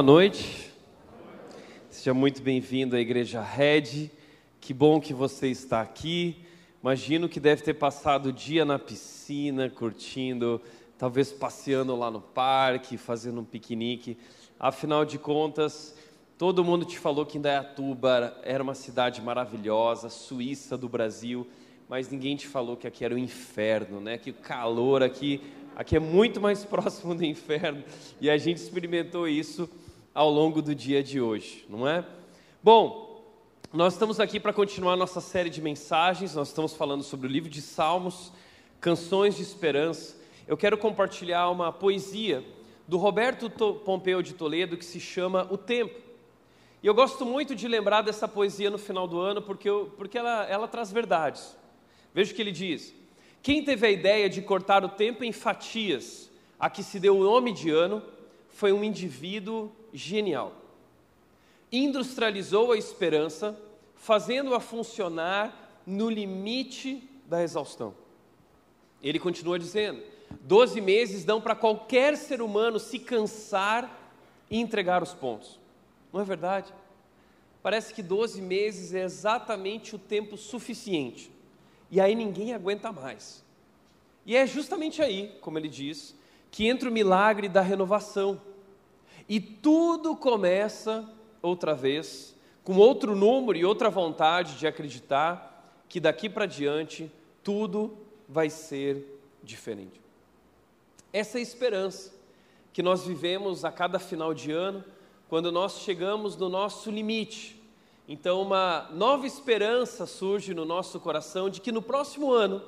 Boa noite. Seja muito bem-vindo à Igreja Red. Que bom que você está aqui. Imagino que deve ter passado o dia na piscina, curtindo, talvez passeando lá no parque, fazendo um piquenique. Afinal de contas, todo mundo te falou que Indaiatuba era uma cidade maravilhosa, Suíça do Brasil, mas ninguém te falou que aqui era o inferno, né? Que o calor aqui Aqui é muito mais próximo do inferno e a gente experimentou isso ao longo do dia de hoje, não é? Bom, nós estamos aqui para continuar nossa série de mensagens, nós estamos falando sobre o livro de Salmos, Canções de Esperança. Eu quero compartilhar uma poesia do Roberto Pompeu de Toledo que se chama O Tempo. E eu gosto muito de lembrar dessa poesia no final do ano porque, eu, porque ela, ela traz verdades. Veja o que ele diz. Quem teve a ideia de cortar o tempo em fatias, a que se deu o nome de ano, foi um indivíduo genial. Industrializou a esperança, fazendo-a funcionar no limite da exaustão. Ele continua dizendo: doze meses dão para qualquer ser humano se cansar e entregar os pontos. Não é verdade? Parece que doze meses é exatamente o tempo suficiente e aí ninguém aguenta mais. E é justamente aí, como ele diz, que entra o milagre da renovação. E tudo começa outra vez, com outro número e outra vontade de acreditar que daqui para diante tudo vai ser diferente. Essa é a esperança que nós vivemos a cada final de ano, quando nós chegamos no nosso limite, então, uma nova esperança surge no nosso coração de que no próximo ano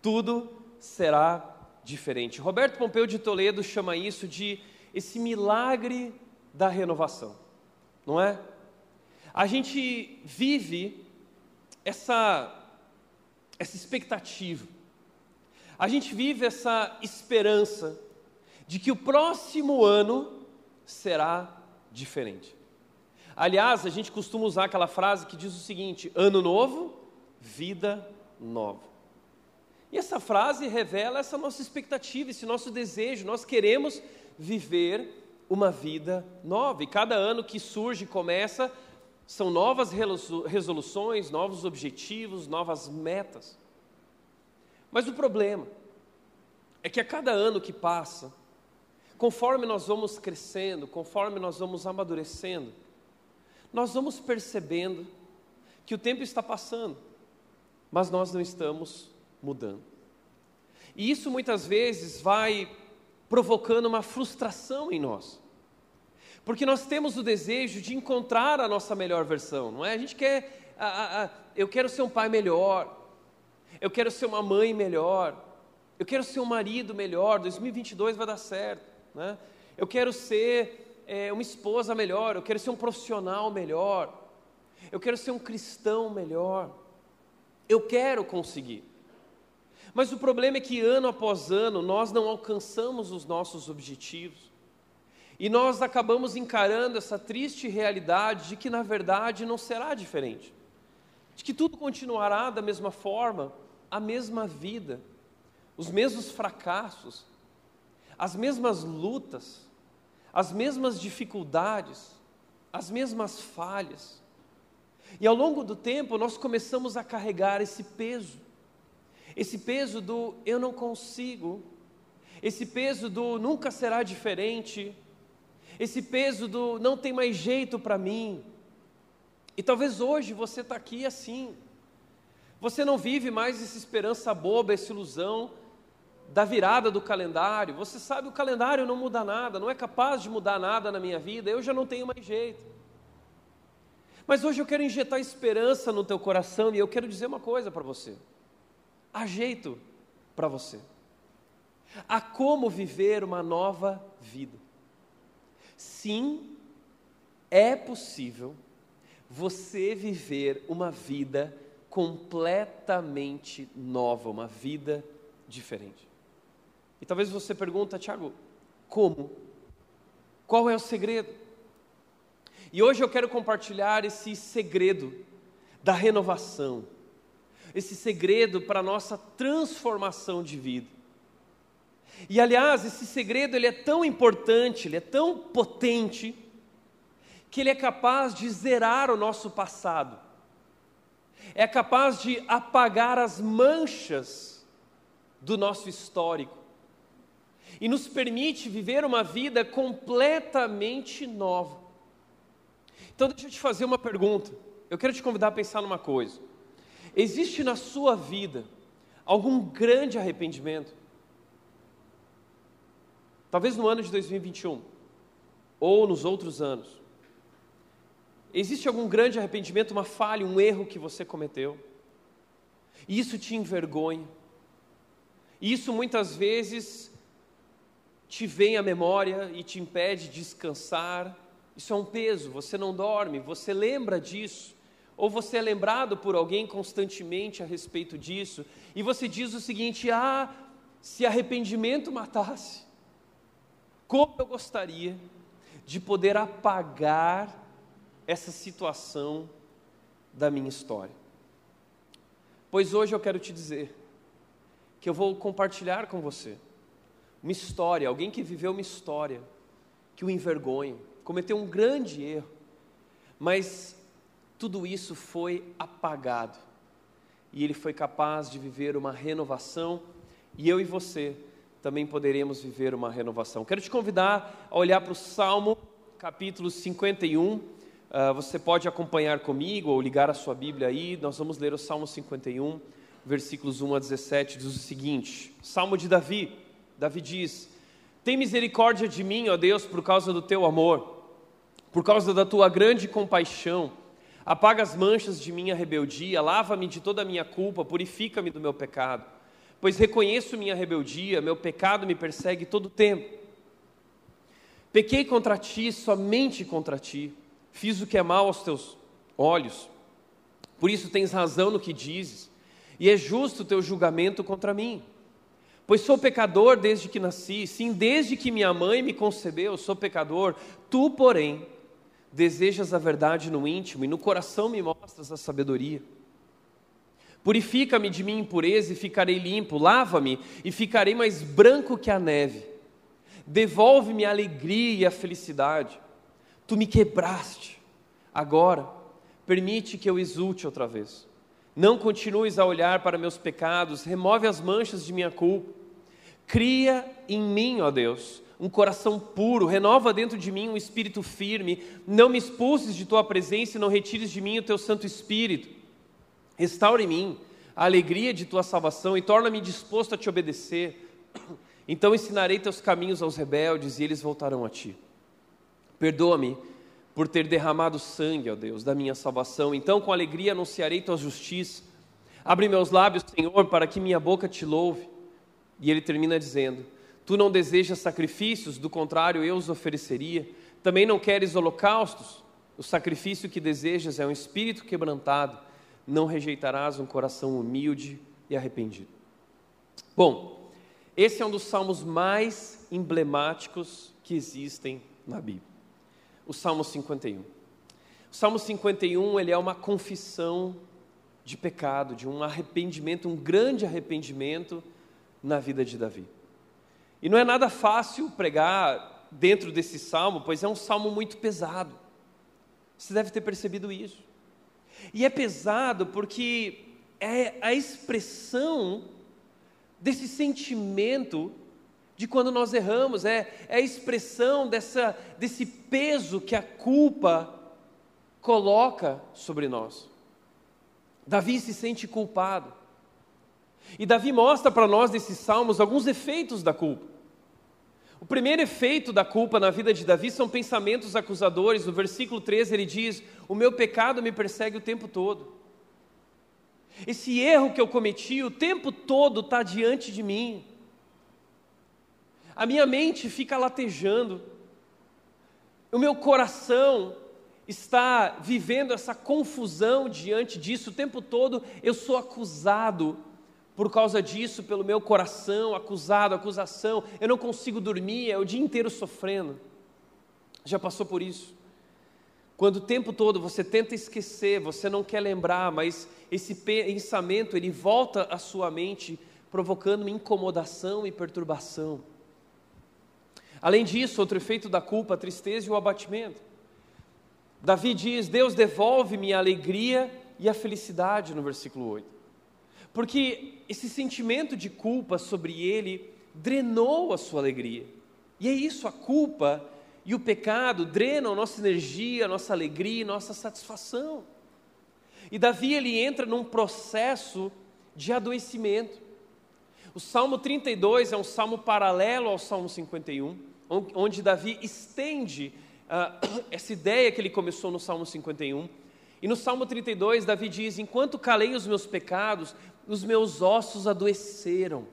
tudo será diferente. Roberto Pompeu de Toledo chama isso de esse milagre da renovação, não é? A gente vive essa, essa expectativa, a gente vive essa esperança de que o próximo ano será diferente. Aliás, a gente costuma usar aquela frase que diz o seguinte: ano novo, vida nova. E essa frase revela essa nossa expectativa, esse nosso desejo. Nós queremos viver uma vida nova. E cada ano que surge começa, são novas resoluções, novos objetivos, novas metas. Mas o problema é que a cada ano que passa, conforme nós vamos crescendo, conforme nós vamos amadurecendo, nós vamos percebendo que o tempo está passando, mas nós não estamos mudando. E isso muitas vezes vai provocando uma frustração em nós. Porque nós temos o desejo de encontrar a nossa melhor versão, não é? A gente quer, a, a, eu quero ser um pai melhor, eu quero ser uma mãe melhor, eu quero ser um marido melhor, 2022 vai dar certo, né? Eu quero ser é, uma esposa melhor, eu quero ser um profissional melhor, eu quero ser um cristão melhor. Eu quero conseguir. Mas o problema é que ano após ano nós não alcançamos os nossos objetivos. E nós acabamos encarando essa triste realidade de que na verdade não será diferente. De que tudo continuará da mesma forma, a mesma vida, os mesmos fracassos, as mesmas lutas, as mesmas dificuldades, as mesmas falhas. E ao longo do tempo nós começamos a carregar esse peso, esse peso do eu não consigo, esse peso do nunca será diferente, esse peso do não tem mais jeito para mim. E talvez hoje você está aqui assim, você não vive mais essa esperança boba, essa ilusão da virada do calendário. Você sabe, o calendário não muda nada, não é capaz de mudar nada na minha vida, eu já não tenho mais jeito. Mas hoje eu quero injetar esperança no teu coração e eu quero dizer uma coisa para você. Há jeito para você. Há como viver uma nova vida. Sim, é possível você viver uma vida completamente nova, uma vida diferente. E talvez você pergunta, Tiago, como? Qual é o segredo? E hoje eu quero compartilhar esse segredo da renovação, esse segredo para a nossa transformação de vida. E aliás, esse segredo ele é tão importante, ele é tão potente, que ele é capaz de zerar o nosso passado. É capaz de apagar as manchas do nosso histórico. E nos permite viver uma vida completamente nova. Então, deixa eu te fazer uma pergunta. Eu quero te convidar a pensar numa coisa. Existe na sua vida algum grande arrependimento? Talvez no ano de 2021 ou nos outros anos. Existe algum grande arrependimento, uma falha, um erro que você cometeu? E isso te envergonha. E isso muitas vezes te vem à memória e te impede de descansar. Isso é um peso, você não dorme, você lembra disso. Ou você é lembrado por alguém constantemente a respeito disso, e você diz o seguinte: ah, se arrependimento matasse, como eu gostaria de poder apagar essa situação da minha história. Pois hoje eu quero te dizer que eu vou compartilhar com você uma história, alguém que viveu uma história que o envergonha, cometeu um grande erro, mas tudo isso foi apagado e ele foi capaz de viver uma renovação e eu e você também poderemos viver uma renovação. Quero te convidar a olhar para o Salmo capítulo 51. Uh, ah, você pode acompanhar comigo ou ligar a sua Bíblia aí. Nós vamos ler o Salmo 51, versículos 1 a 17, diz o seguinte: Salmo de Davi. Davi diz: Tem misericórdia de mim, ó Deus, por causa do teu amor, por causa da tua grande compaixão. Apaga as manchas de minha rebeldia, lava-me de toda a minha culpa, purifica-me do meu pecado. Pois reconheço minha rebeldia, meu pecado me persegue todo o tempo. Pequei contra ti, somente contra ti. Fiz o que é mal aos teus olhos. Por isso tens razão no que dizes, e é justo o teu julgamento contra mim. Pois sou pecador desde que nasci, sim, desde que minha mãe me concebeu, sou pecador. Tu, porém, desejas a verdade no íntimo e no coração me mostras a sabedoria. Purifica-me de minha impureza e ficarei limpo, lava-me e ficarei mais branco que a neve. Devolve-me a alegria e a felicidade. Tu me quebraste, agora permite que eu exulte outra vez. Não continues a olhar para meus pecados, remove as manchas de minha culpa. Cria em mim, ó Deus, um coração puro, renova dentro de mim um espírito firme. Não me expulses de tua presença e não retires de mim o teu Santo Espírito. Restaura em mim a alegria de tua salvação e torna-me disposto a te obedecer. Então ensinarei teus caminhos aos rebeldes e eles voltarão a ti. Perdoa-me por ter derramado sangue, ó Deus, da minha salvação. Então com alegria anunciarei tua justiça. Abre meus lábios, Senhor, para que minha boca te louve. E ele termina dizendo: Tu não desejas sacrifícios, do contrário, eu os ofereceria. Também não queres holocaustos? O sacrifício que desejas é um espírito quebrantado. Não rejeitarás um coração humilde e arrependido. Bom, esse é um dos salmos mais emblemáticos que existem na Bíblia. O Salmo 51. O Salmo 51 ele é uma confissão de pecado, de um arrependimento, um grande arrependimento na vida de Davi. E não é nada fácil pregar dentro desse salmo, pois é um salmo muito pesado. Você deve ter percebido isso. E é pesado porque é a expressão desse sentimento de quando nós erramos, é, é a expressão dessa, desse peso que a culpa coloca sobre nós. Davi se sente culpado. E Davi mostra para nós nesses salmos alguns efeitos da culpa. O primeiro efeito da culpa na vida de Davi são pensamentos acusadores. No versículo 13 ele diz: O meu pecado me persegue o tempo todo. Esse erro que eu cometi o tempo todo está diante de mim. A minha mente fica latejando. O meu coração está vivendo essa confusão diante disso o tempo todo. Eu sou acusado por causa disso, pelo meu coração, acusado, acusação, eu não consigo dormir, é o dia inteiro sofrendo. Já passou por isso? Quando o tempo todo você tenta esquecer, você não quer lembrar, mas esse pensamento ele volta à sua mente provocando incomodação e perturbação. Além disso, outro efeito da culpa, a tristeza e o abatimento. Davi diz: Deus devolve-me a alegria e a felicidade, no versículo 8. Porque esse sentimento de culpa sobre ele drenou a sua alegria. E é isso, a culpa e o pecado drenam nossa energia, nossa alegria, nossa satisfação. E Davi ele entra num processo de adoecimento. O Salmo 32 é um salmo paralelo ao Salmo 51, onde Davi estende uh, essa ideia que ele começou no Salmo 51. E no Salmo 32, Davi diz: Enquanto calei os meus pecados, os meus ossos adoeceram.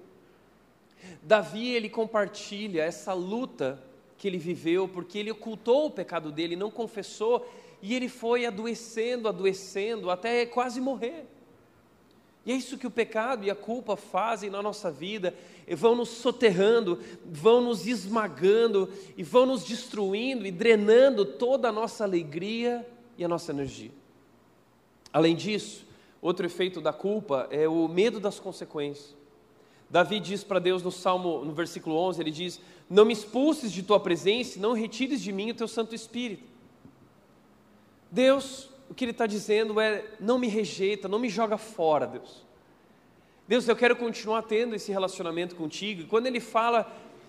Davi ele compartilha essa luta que ele viveu, porque ele ocultou o pecado dele, não confessou, e ele foi adoecendo, adoecendo, até quase morrer. E é isso que o pecado e a culpa fazem na nossa vida, vão nos soterrando, vão nos esmagando, e vão nos destruindo e drenando toda a nossa alegria e a nossa energia. Além disso, outro efeito da culpa é o medo das consequências. Davi diz para Deus no Salmo, no versículo 11, ele diz: Não me expulses de tua presença, não retires de mim o teu Santo Espírito. Deus, o que ele está dizendo é: Não me rejeita, não me joga fora, Deus. Deus, eu quero continuar tendo esse relacionamento contigo. E quando ele fala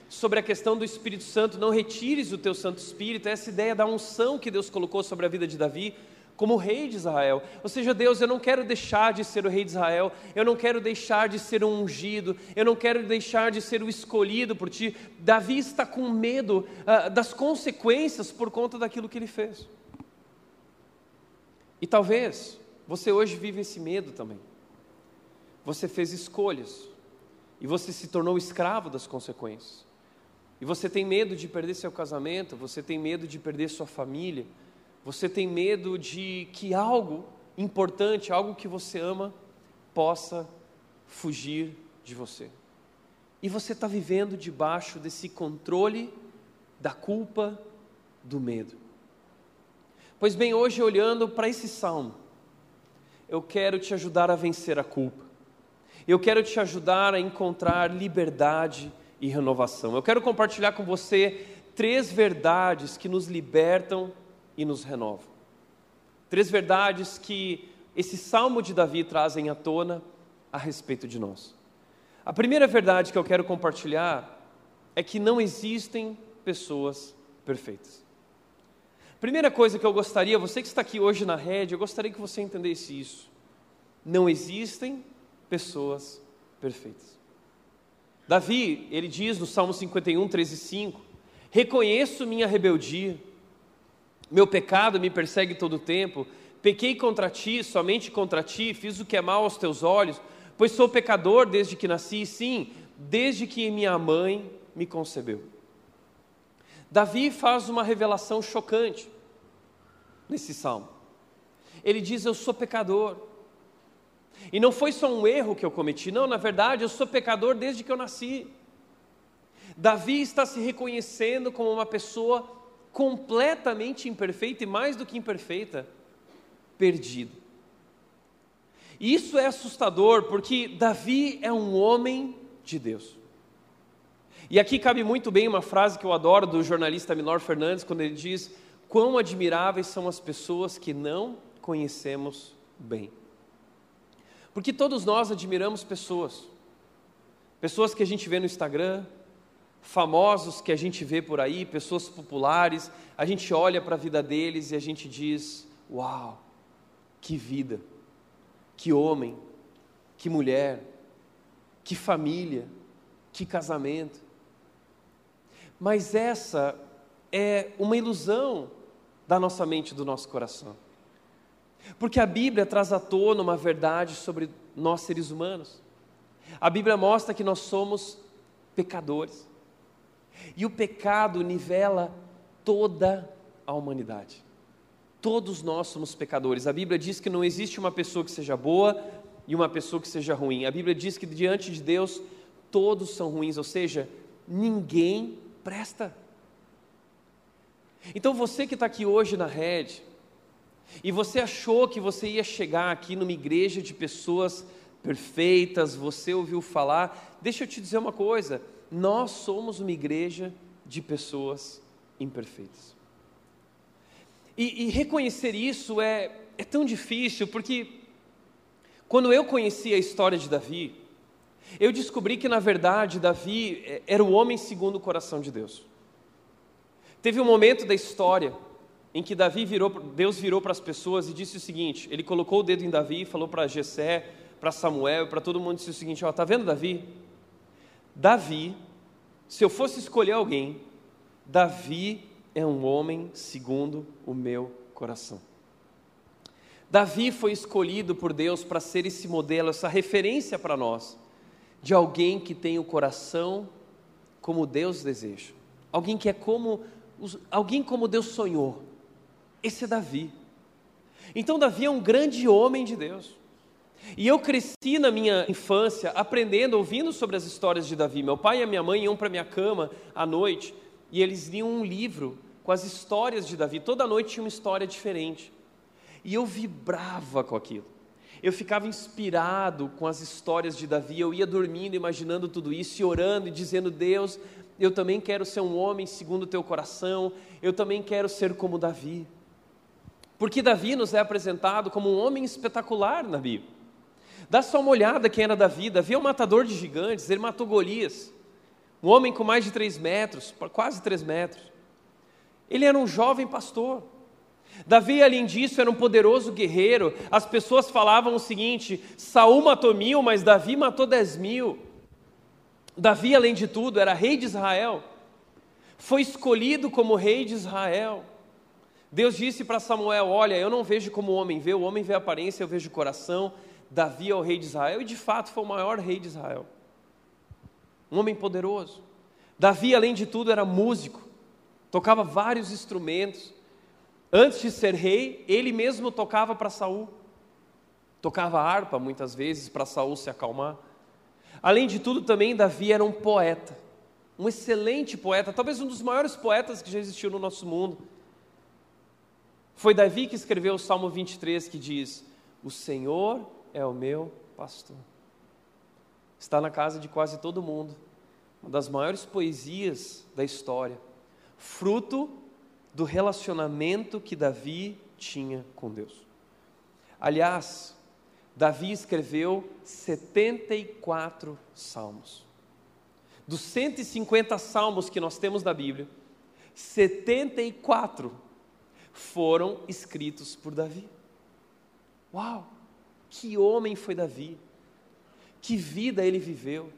sobre a questão do Espírito Santo, não retires o teu Santo Espírito, essa ideia da unção que Deus colocou sobre a vida de Davi, como rei de Israel. Ou seja, Deus, eu não quero deixar de ser o rei de Israel, eu não quero deixar de ser um ungido, eu não quero deixar de ser o escolhido por ti. Davi está com medo uh, das consequências por conta daquilo que ele fez. E talvez você hoje vive esse medo também. Você fez escolhas e você se tornou escravo das consequências. E você tem medo de perder seu casamento, você tem medo de perder sua família, você tem medo de que algo importante, algo que você ama, possa fugir de você. E você está vivendo debaixo desse controle da culpa, do medo. Pois bem, hoje olhando para esse salmo, eu quero te ajudar a vencer a culpa. Eu quero te ajudar a encontrar liberdade e renovação. Eu quero compartilhar com você três verdades que nos libertam e nos renova. Três verdades que esse salmo de Davi trazem à tona a respeito de nós. A primeira verdade que eu quero compartilhar é que não existem pessoas perfeitas. Primeira coisa que eu gostaria, você que está aqui hoje na rede, eu gostaria que você entendesse isso. Não existem pessoas perfeitas. Davi, ele diz no Salmo 51, 13 e 5: Reconheço minha rebeldia meu pecado me persegue todo o tempo. Pequei contra ti, somente contra ti, fiz o que é mal aos teus olhos, pois sou pecador desde que nasci, sim, desde que minha mãe me concebeu. Davi faz uma revelação chocante nesse salmo. Ele diz: Eu sou pecador. E não foi só um erro que eu cometi, não, na verdade, eu sou pecador desde que eu nasci. Davi está se reconhecendo como uma pessoa completamente imperfeita e mais do que imperfeita, perdida. E isso é assustador porque Davi é um homem de Deus. E aqui cabe muito bem uma frase que eu adoro do jornalista Milor Fernandes, quando ele diz: Quão admiráveis são as pessoas que não conhecemos bem. Porque todos nós admiramos pessoas, pessoas que a gente vê no Instagram, famosos que a gente vê por aí, pessoas populares, a gente olha para a vida deles e a gente diz: Uau, que vida, que homem, que mulher, que família, que casamento. Mas essa é uma ilusão da nossa mente do nosso coração. Porque a Bíblia traz à tona uma verdade sobre nós seres humanos. A Bíblia mostra que nós somos pecadores. E o pecado nivela toda a humanidade. Todos nós somos pecadores. A Bíblia diz que não existe uma pessoa que seja boa e uma pessoa que seja ruim. A Bíblia diz que diante de Deus todos são ruins, ou seja, ninguém presta. Então você que está aqui hoje na rede, e você achou que você ia chegar aqui numa igreja de pessoas perfeitas, você ouviu falar. Deixa eu te dizer uma coisa: nós somos uma igreja de pessoas imperfeitas. E, e reconhecer isso é, é tão difícil, porque quando eu conheci a história de Davi, eu descobri que na verdade Davi é, era o homem segundo o coração de Deus. Teve um momento da história em que Davi virou, Deus virou para as pessoas e disse o seguinte: ele colocou o dedo em Davi e falou para Jessé, para Samuel, para todo mundo disse o seguinte: ó, tá vendo Davi? Davi, se eu fosse escolher alguém, Davi é um homem segundo o meu coração. Davi foi escolhido por Deus para ser esse modelo, essa referência para nós, de alguém que tem o coração como Deus deseja, alguém que é como alguém como Deus sonhou. Esse é Davi. Então Davi é um grande homem de Deus. E eu cresci na minha infância aprendendo, ouvindo sobre as histórias de Davi. Meu pai e minha mãe iam para minha cama à noite e eles liam um livro com as histórias de Davi. Toda noite tinha uma história diferente. E eu vibrava com aquilo. Eu ficava inspirado com as histórias de Davi. Eu ia dormindo, imaginando tudo isso e orando e dizendo: Deus, eu também quero ser um homem segundo o teu coração. Eu também quero ser como Davi. Porque Davi nos é apresentado como um homem espetacular na Bíblia. Dá só uma olhada quem era Davi. Davi é um matador de gigantes, ele matou Golias. Um homem com mais de três metros, quase três metros. Ele era um jovem pastor. Davi, além disso, era um poderoso guerreiro. As pessoas falavam o seguinte: Saul matou mil, mas Davi matou dez mil. Davi, além de tudo, era rei de Israel. Foi escolhido como rei de Israel. Deus disse para Samuel: Olha, eu não vejo como o homem vê, o homem vê a aparência, eu vejo o coração. Davi é o rei de Israel, e de fato foi o maior rei de Israel. Um homem poderoso. Davi, além de tudo, era músico, tocava vários instrumentos. Antes de ser rei, ele mesmo tocava para Saul. Tocava harpa muitas vezes para Saul se acalmar. Além de tudo, também Davi era um poeta, um excelente poeta, talvez um dos maiores poetas que já existiu no nosso mundo. Foi Davi que escreveu o Salmo 23 que diz: O Senhor é o meu pastor. Está na casa de quase todo mundo. Uma das maiores poesias da história, fruto do relacionamento que Davi tinha com Deus. Aliás, Davi escreveu 74 salmos. Dos 150 salmos que nós temos na Bíblia, 74 foram escritos por Davi. Uau! Que homem foi Davi! Que vida ele viveu!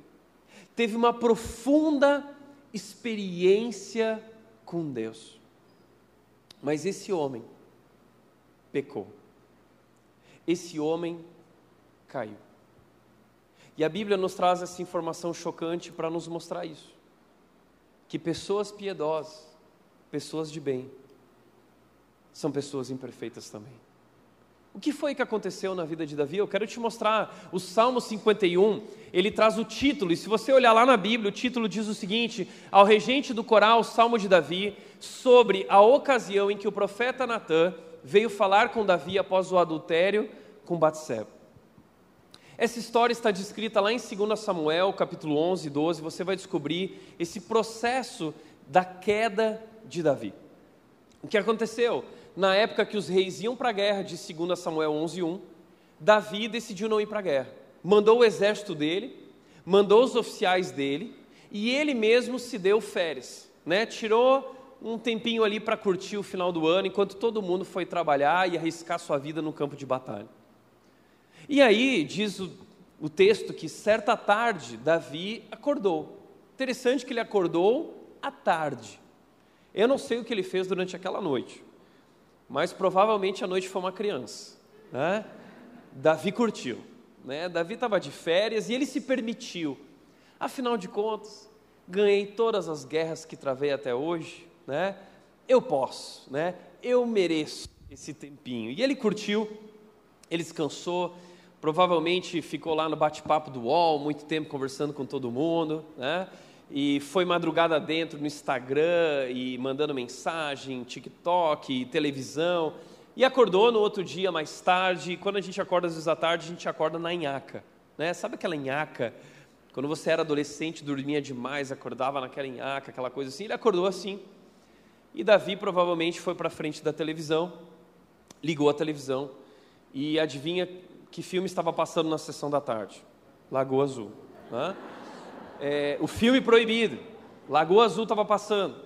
Teve uma profunda experiência com Deus. Mas esse homem pecou. Esse homem caiu. E a Bíblia nos traz essa informação chocante para nos mostrar isso. Que pessoas piedosas, pessoas de bem, são pessoas imperfeitas também. O que foi que aconteceu na vida de Davi? Eu quero te mostrar. O Salmo 51, ele traz o título, e se você olhar lá na Bíblia, o título diz o seguinte: Ao regente do coral, Salmo de Davi, sobre a ocasião em que o profeta Natã veio falar com Davi após o adultério com Batseba. Essa história está descrita lá em 2 Samuel, capítulo 11 e 12. Você vai descobrir esse processo da queda de Davi. O que aconteceu? Na época que os reis iam para a guerra, de 2 Samuel 11:1, Davi decidiu não ir para a guerra. Mandou o exército dele, mandou os oficiais dele, e ele mesmo se deu férias, né? Tirou um tempinho ali para curtir o final do ano, enquanto todo mundo foi trabalhar e arriscar sua vida no campo de batalha. E aí, diz o, o texto que certa tarde Davi acordou. Interessante que ele acordou à tarde. Eu não sei o que ele fez durante aquela noite mas provavelmente a noite foi uma criança. Né? Davi curtiu. Né? Davi estava de férias e ele se permitiu. Afinal de contas, ganhei todas as guerras que travei até hoje. Né? Eu posso, né? eu mereço esse tempinho. E ele curtiu, ele descansou, provavelmente ficou lá no bate-papo do UOL, muito tempo conversando com todo mundo. Né? E foi madrugada dentro no Instagram e mandando mensagem, TikTok, televisão. E acordou no outro dia mais tarde. Quando a gente acorda às vezes à tarde, a gente acorda na nhaca. né? Sabe aquela nhaca? Quando você era adolescente, dormia demais, acordava naquela nhaca, aquela coisa assim. Ele acordou assim. E Davi provavelmente foi para frente da televisão, ligou a televisão e adivinha que filme estava passando na sessão da tarde? Lagoa Azul. Né? É, o filme proibido, Lagoa Azul estava passando.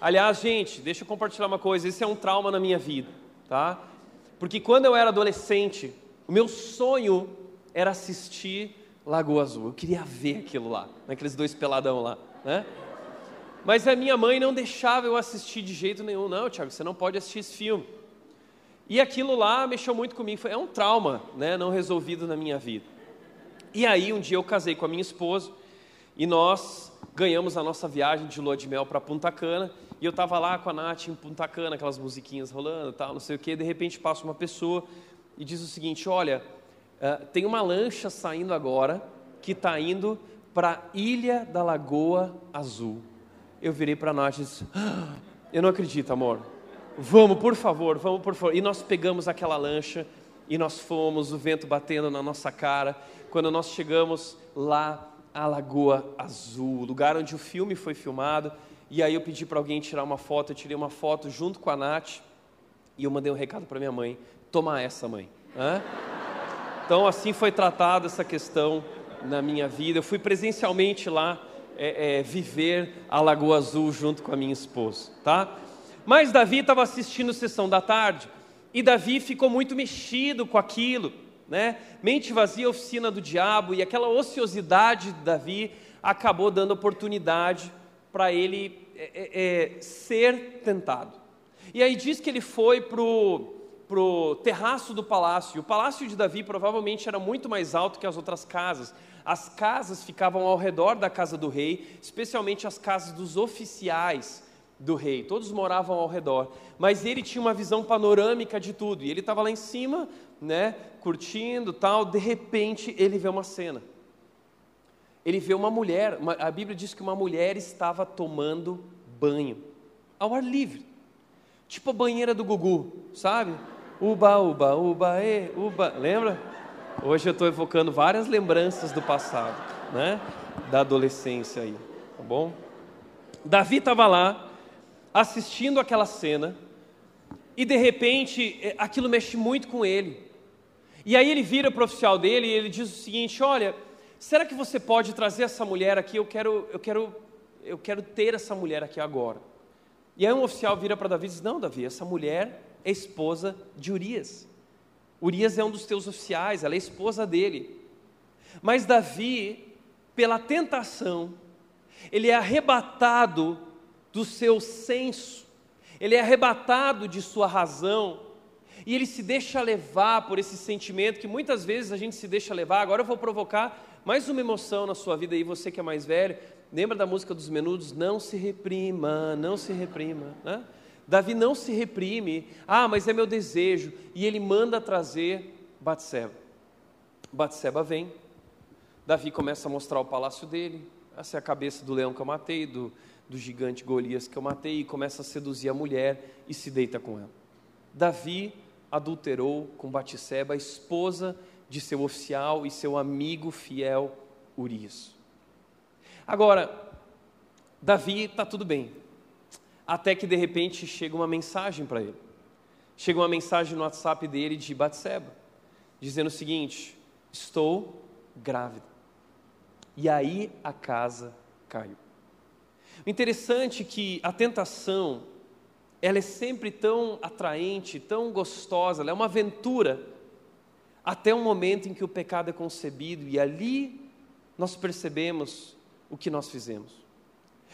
Aliás, gente, deixa eu compartilhar uma coisa, esse é um trauma na minha vida, tá? Porque quando eu era adolescente, o meu sonho era assistir Lagoa Azul. Eu queria ver aquilo lá, naqueles dois peladão lá, né? Mas a minha mãe não deixava eu assistir de jeito nenhum. Não, Tiago, você não pode assistir esse filme. E aquilo lá mexeu muito comigo. Foi, é um trauma né, não resolvido na minha vida. E aí, um dia eu casei com a minha esposa e nós ganhamos a nossa viagem de lua de mel para Punta Cana. E eu estava lá com a Nath em Punta Cana, aquelas musiquinhas rolando tal, não sei o quê. De repente passa uma pessoa e diz o seguinte: Olha, uh, tem uma lancha saindo agora que está indo para a Ilha da Lagoa Azul eu virei para nós e disse: ah, Eu não acredito, amor. Vamos, por favor, vamos, por favor. E nós pegamos aquela lancha e nós fomos, o vento batendo na nossa cara. Quando nós chegamos lá, a Lagoa Azul, lugar onde o filme foi filmado. E aí eu pedi para alguém tirar uma foto, eu tirei uma foto junto com a Nath e eu mandei um recado para minha mãe: Toma essa, mãe. Hã? Então, assim foi tratada essa questão na minha vida. Eu fui presencialmente lá é, é, viver a Lagoa Azul junto com a minha esposa, tá? Mas Davi estava assistindo Sessão da Tarde e Davi ficou muito mexido com aquilo, né? Mente vazia, oficina do diabo e aquela ociosidade de Davi acabou dando oportunidade para ele é, é, é, ser tentado. E aí diz que ele foi pro pro terraço do palácio. O palácio de Davi provavelmente era muito mais alto que as outras casas. As casas ficavam ao redor da casa do rei, especialmente as casas dos oficiais do rei. Todos moravam ao redor, mas ele tinha uma visão panorâmica de tudo. E ele estava lá em cima, né, curtindo, tal. De repente, ele vê uma cena. Ele vê uma mulher. Uma, a Bíblia diz que uma mulher estava tomando banho ao ar livre, tipo a banheira do Gugu, sabe? Uba, uba, uba, e, uba. Lembra? Hoje eu estou evocando várias lembranças do passado, né? Da adolescência aí, tá bom? Davi estava lá, assistindo aquela cena, e de repente é, aquilo mexe muito com ele. E aí ele vira para o oficial dele e ele diz o seguinte: Olha, será que você pode trazer essa mulher aqui? Eu quero, eu quero, eu quero ter essa mulher aqui agora. E aí um oficial vira para Davi e diz: Não, Davi, essa mulher é esposa de Urias. Urias é um dos teus oficiais, ela é esposa dele. Mas Davi, pela tentação, ele é arrebatado do seu senso, ele é arrebatado de sua razão, e ele se deixa levar por esse sentimento que muitas vezes a gente se deixa levar. Agora eu vou provocar mais uma emoção na sua vida aí, você que é mais velho. Lembra da música dos menudos? Não se reprima, não se reprima. Né? Davi não se reprime, ah, mas é meu desejo, e ele manda trazer Batseba. Batseba vem, Davi começa a mostrar o palácio dele, essa é a cabeça do leão que eu matei, do, do gigante Golias que eu matei, e começa a seduzir a mulher e se deita com ela. Davi adulterou com Batseba, a esposa de seu oficial e seu amigo fiel Urias. Agora, Davi está tudo bem, até que de repente chega uma mensagem para ele. Chega uma mensagem no WhatsApp dele de Batseba, dizendo o seguinte: Estou grávida. E aí a casa caiu. O interessante é que a tentação, ela é sempre tão atraente, tão gostosa, ela é uma aventura, até o momento em que o pecado é concebido e ali nós percebemos o que nós fizemos.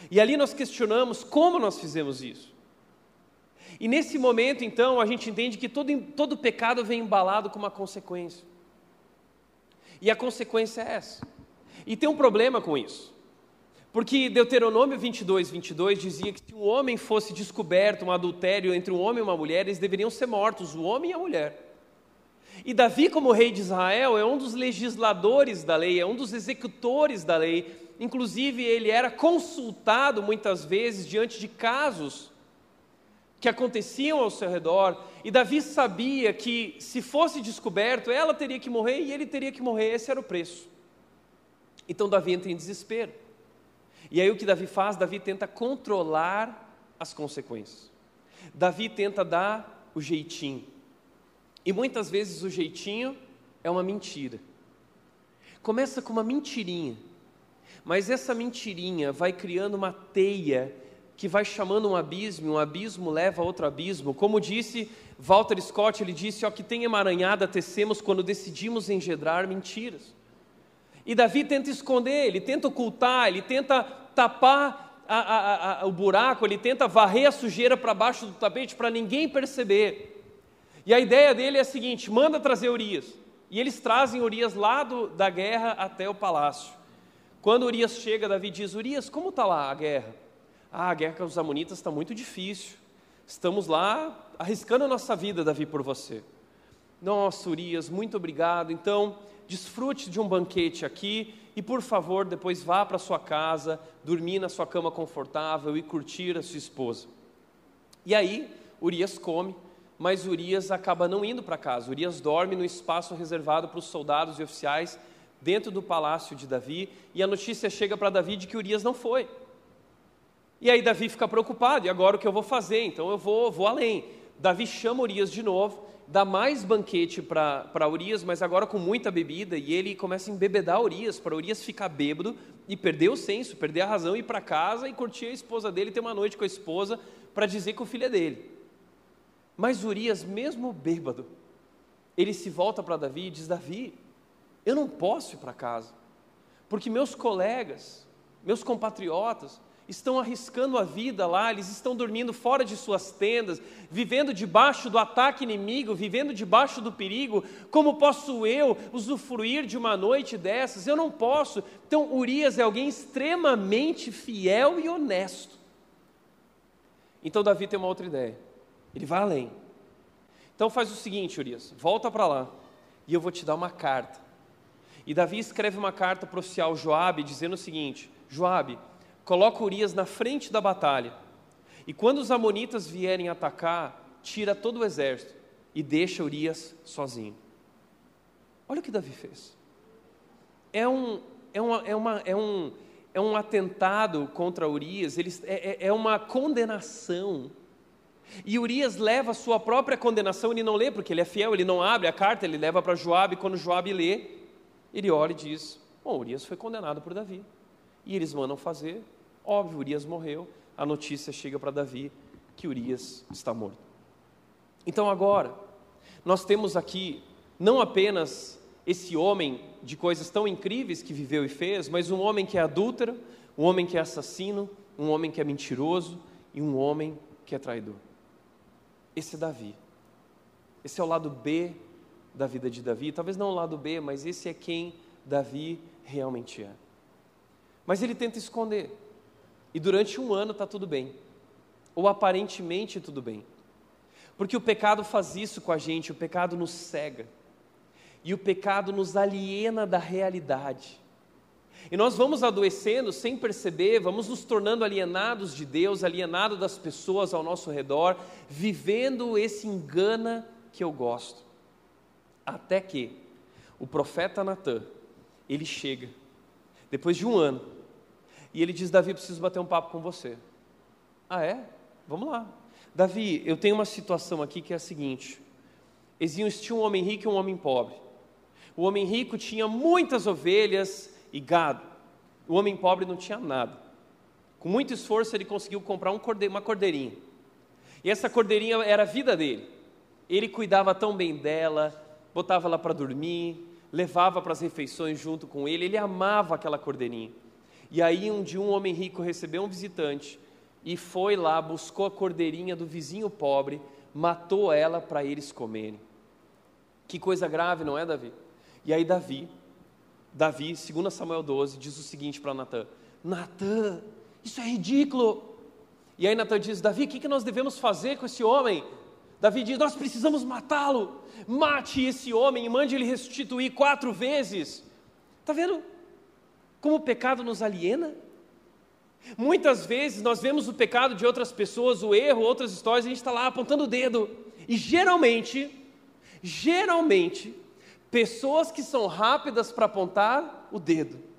E ali nós questionamos como nós fizemos isso. E nesse momento, então, a gente entende que todo, todo pecado vem embalado com uma consequência. E a consequência é essa. E tem um problema com isso. Porque Deuteronômio 22, 22 dizia que se um homem fosse descoberto um adultério entre um homem e uma mulher, eles deveriam ser mortos, o homem e a mulher. E Davi, como rei de Israel, é um dos legisladores da lei, é um dos executores da lei, inclusive ele era consultado muitas vezes diante de casos que aconteciam ao seu redor, e Davi sabia que se fosse descoberto, ela teria que morrer e ele teria que morrer, esse era o preço. Então Davi entra em desespero. E aí o que Davi faz? Davi tenta controlar as consequências. Davi tenta dar o jeitinho. E muitas vezes o jeitinho é uma mentira. Começa com uma mentirinha, mas essa mentirinha vai criando uma teia que vai chamando um abismo, um abismo leva a outro abismo. Como disse Walter Scott, ele disse: ó, que tem emaranhada tecemos quando decidimos engendrar mentiras. E Davi tenta esconder, ele tenta ocultar, ele tenta tapar a, a, a, o buraco, ele tenta varrer a sujeira para baixo do tapete para ninguém perceber. E a ideia dele é a seguinte: manda trazer Urias. E eles trazem Urias lá do, da guerra até o palácio. Quando Urias chega, Davi diz: Urias, como está lá a guerra? Ah, a guerra com os Amonitas está muito difícil. Estamos lá arriscando a nossa vida, Davi, por você. Nossa, Urias, muito obrigado. Então, desfrute de um banquete aqui e, por favor, depois vá para sua casa, dormir na sua cama confortável e curtir a sua esposa. E aí, Urias come, mas Urias acaba não indo para casa. Urias dorme no espaço reservado para os soldados e oficiais dentro do palácio de Davi, e a notícia chega para Davi de que Urias não foi. E aí Davi fica preocupado, e agora o que eu vou fazer? Então eu vou, vou além. Davi chama Urias de novo, dá mais banquete para Urias, mas agora com muita bebida, e ele começa a embebedar Urias, para Urias ficar bêbado e perder o senso, perder a razão, ir para casa e curtir a esposa dele, ter uma noite com a esposa, para dizer que o filho é dele. Mas Urias, mesmo bêbado, ele se volta para Davi e diz: Davi, eu não posso ir para casa, porque meus colegas, meus compatriotas, estão arriscando a vida lá, eles estão dormindo fora de suas tendas, vivendo debaixo do ataque inimigo, vivendo debaixo do perigo. Como posso eu usufruir de uma noite dessas? Eu não posso. Então, Urias é alguém extremamente fiel e honesto. Então, Davi tem uma outra ideia. Ele vai além. Então, faz o seguinte, Urias: volta para lá e eu vou te dar uma carta. E Davi escreve uma carta para o oficial Joabe dizendo o seguinte: Joabe, coloca Urias na frente da batalha. E quando os amonitas vierem atacar, tira todo o exército e deixa Urias sozinho. Olha o que Davi fez. É um, é uma, é uma, é um, é um atentado contra Urias, ele, é, é, é uma condenação. E Urias leva a sua própria condenação, ele não lê porque ele é fiel, ele não abre a carta, ele leva para Joabe, quando Joabe lê, ele olha e diz: Bom, Urias foi condenado por Davi. E eles mandam fazer Óbvio, Urias morreu, a notícia chega para Davi que Urias está morto. Então agora, nós temos aqui não apenas esse homem de coisas tão incríveis que viveu e fez, mas um homem que é adúltero, um homem que é assassino, um homem que é mentiroso e um homem que é traidor. Esse é Davi. Esse é o lado B da vida de Davi. Talvez não o lado B, mas esse é quem Davi realmente é. Mas ele tenta esconder. E durante um ano está tudo bem, ou aparentemente tudo bem, porque o pecado faz isso com a gente, o pecado nos cega, e o pecado nos aliena da realidade. E nós vamos adoecendo sem perceber, vamos nos tornando alienados de Deus, alienados das pessoas ao nosso redor, vivendo esse engana que eu gosto. Até que o profeta Natan, ele chega, depois de um ano, e ele diz: Davi, preciso bater um papo com você. Ah, é? Vamos lá. Davi, eu tenho uma situação aqui que é a seguinte: existia um homem rico e um homem pobre. O homem rico tinha muitas ovelhas e gado. O homem pobre não tinha nada. Com muito esforço, ele conseguiu comprar um uma cordeirinha. E essa cordeirinha era a vida dele. Ele cuidava tão bem dela, botava ela para dormir, levava para as refeições junto com ele. Ele amava aquela cordeirinha. E aí um dia um homem rico recebeu um visitante e foi lá, buscou a cordeirinha do vizinho pobre, matou ela para eles comerem. Que coisa grave, não é, Davi? E aí Davi, Davi, 2 Samuel 12, diz o seguinte para Natan: Natan, isso é ridículo. E aí Natan diz: Davi, o que, que nós devemos fazer com esse homem? Davi diz: Nós precisamos matá-lo. Mate esse homem e mande ele restituir quatro vezes. Está vendo? Como o pecado nos aliena? Muitas vezes nós vemos o pecado de outras pessoas, o erro, outras histórias, e a gente está lá apontando o dedo. E geralmente, geralmente, pessoas que são rápidas para apontar o dedo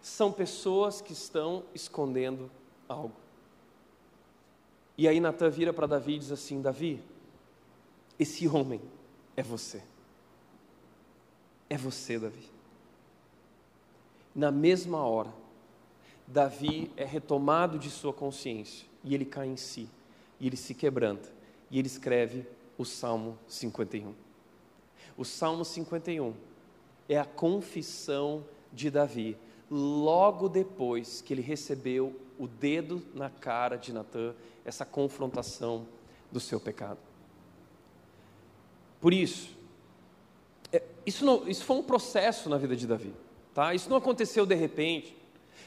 são pessoas que estão escondendo algo. E aí Natan vira para Davi e diz assim: Davi, esse homem é você. É você, Davi. Na mesma hora, Davi é retomado de sua consciência e ele cai em si, e ele se quebranta, e ele escreve o Salmo 51. O Salmo 51 é a confissão de Davi, logo depois que ele recebeu o dedo na cara de Natã, essa confrontação do seu pecado. Por isso, é, isso, não, isso foi um processo na vida de Davi, tá? Isso não aconteceu de repente.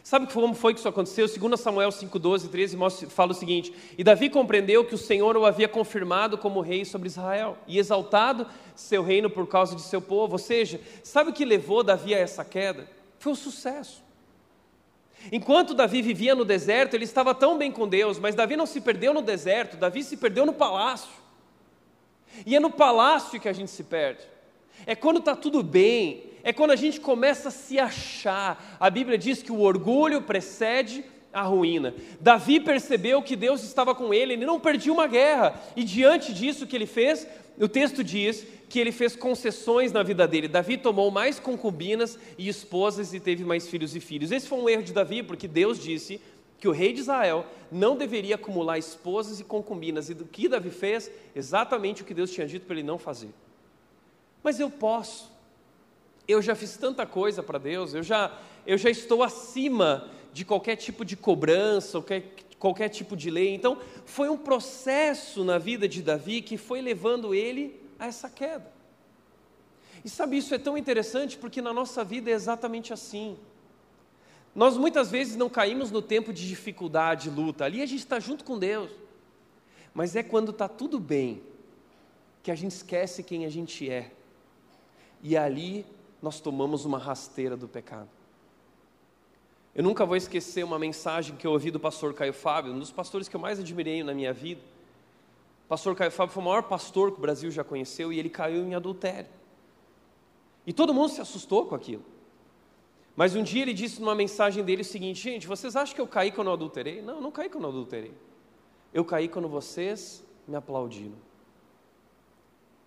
Sabe como foi que isso aconteceu? 2 Samuel 5, 12, 13 mostra, fala o seguinte: E Davi compreendeu que o Senhor o havia confirmado como rei sobre Israel e exaltado seu reino por causa de seu povo. Ou seja, sabe o que levou Davi a essa queda? Foi o sucesso. Enquanto Davi vivia no deserto, ele estava tão bem com Deus, mas Davi não se perdeu no deserto, Davi se perdeu no palácio. E é no palácio que a gente se perde. É quando está tudo bem, é quando a gente começa a se achar. A Bíblia diz que o orgulho precede a ruína. Davi percebeu que Deus estava com ele, ele não perdia uma guerra, e diante disso que ele fez, o texto diz que ele fez concessões na vida dele. Davi tomou mais concubinas e esposas e teve mais filhos e filhos. Esse foi um erro de Davi, porque Deus disse que o rei de Israel não deveria acumular esposas e concubinas. E do que Davi fez? Exatamente o que Deus tinha dito para ele não fazer. Mas eu posso eu já fiz tanta coisa para Deus, eu já, eu já estou acima de qualquer tipo de cobrança, qualquer, qualquer tipo de lei. Então, foi um processo na vida de Davi que foi levando ele a essa queda. E sabe, isso é tão interessante porque na nossa vida é exatamente assim. Nós muitas vezes não caímos no tempo de dificuldade, luta, ali a gente está junto com Deus. Mas é quando está tudo bem que a gente esquece quem a gente é. E ali nós tomamos uma rasteira do pecado. Eu nunca vou esquecer uma mensagem que eu ouvi do pastor Caio Fábio, um dos pastores que eu mais admirei na minha vida. O pastor Caio Fábio foi o maior pastor que o Brasil já conheceu e ele caiu em adultério. E todo mundo se assustou com aquilo. Mas um dia ele disse numa mensagem dele o seguinte: gente, vocês acham que eu caí quando eu adulterei? Não, eu não caí quando eu adulterei. Eu caí quando vocês me aplaudiram.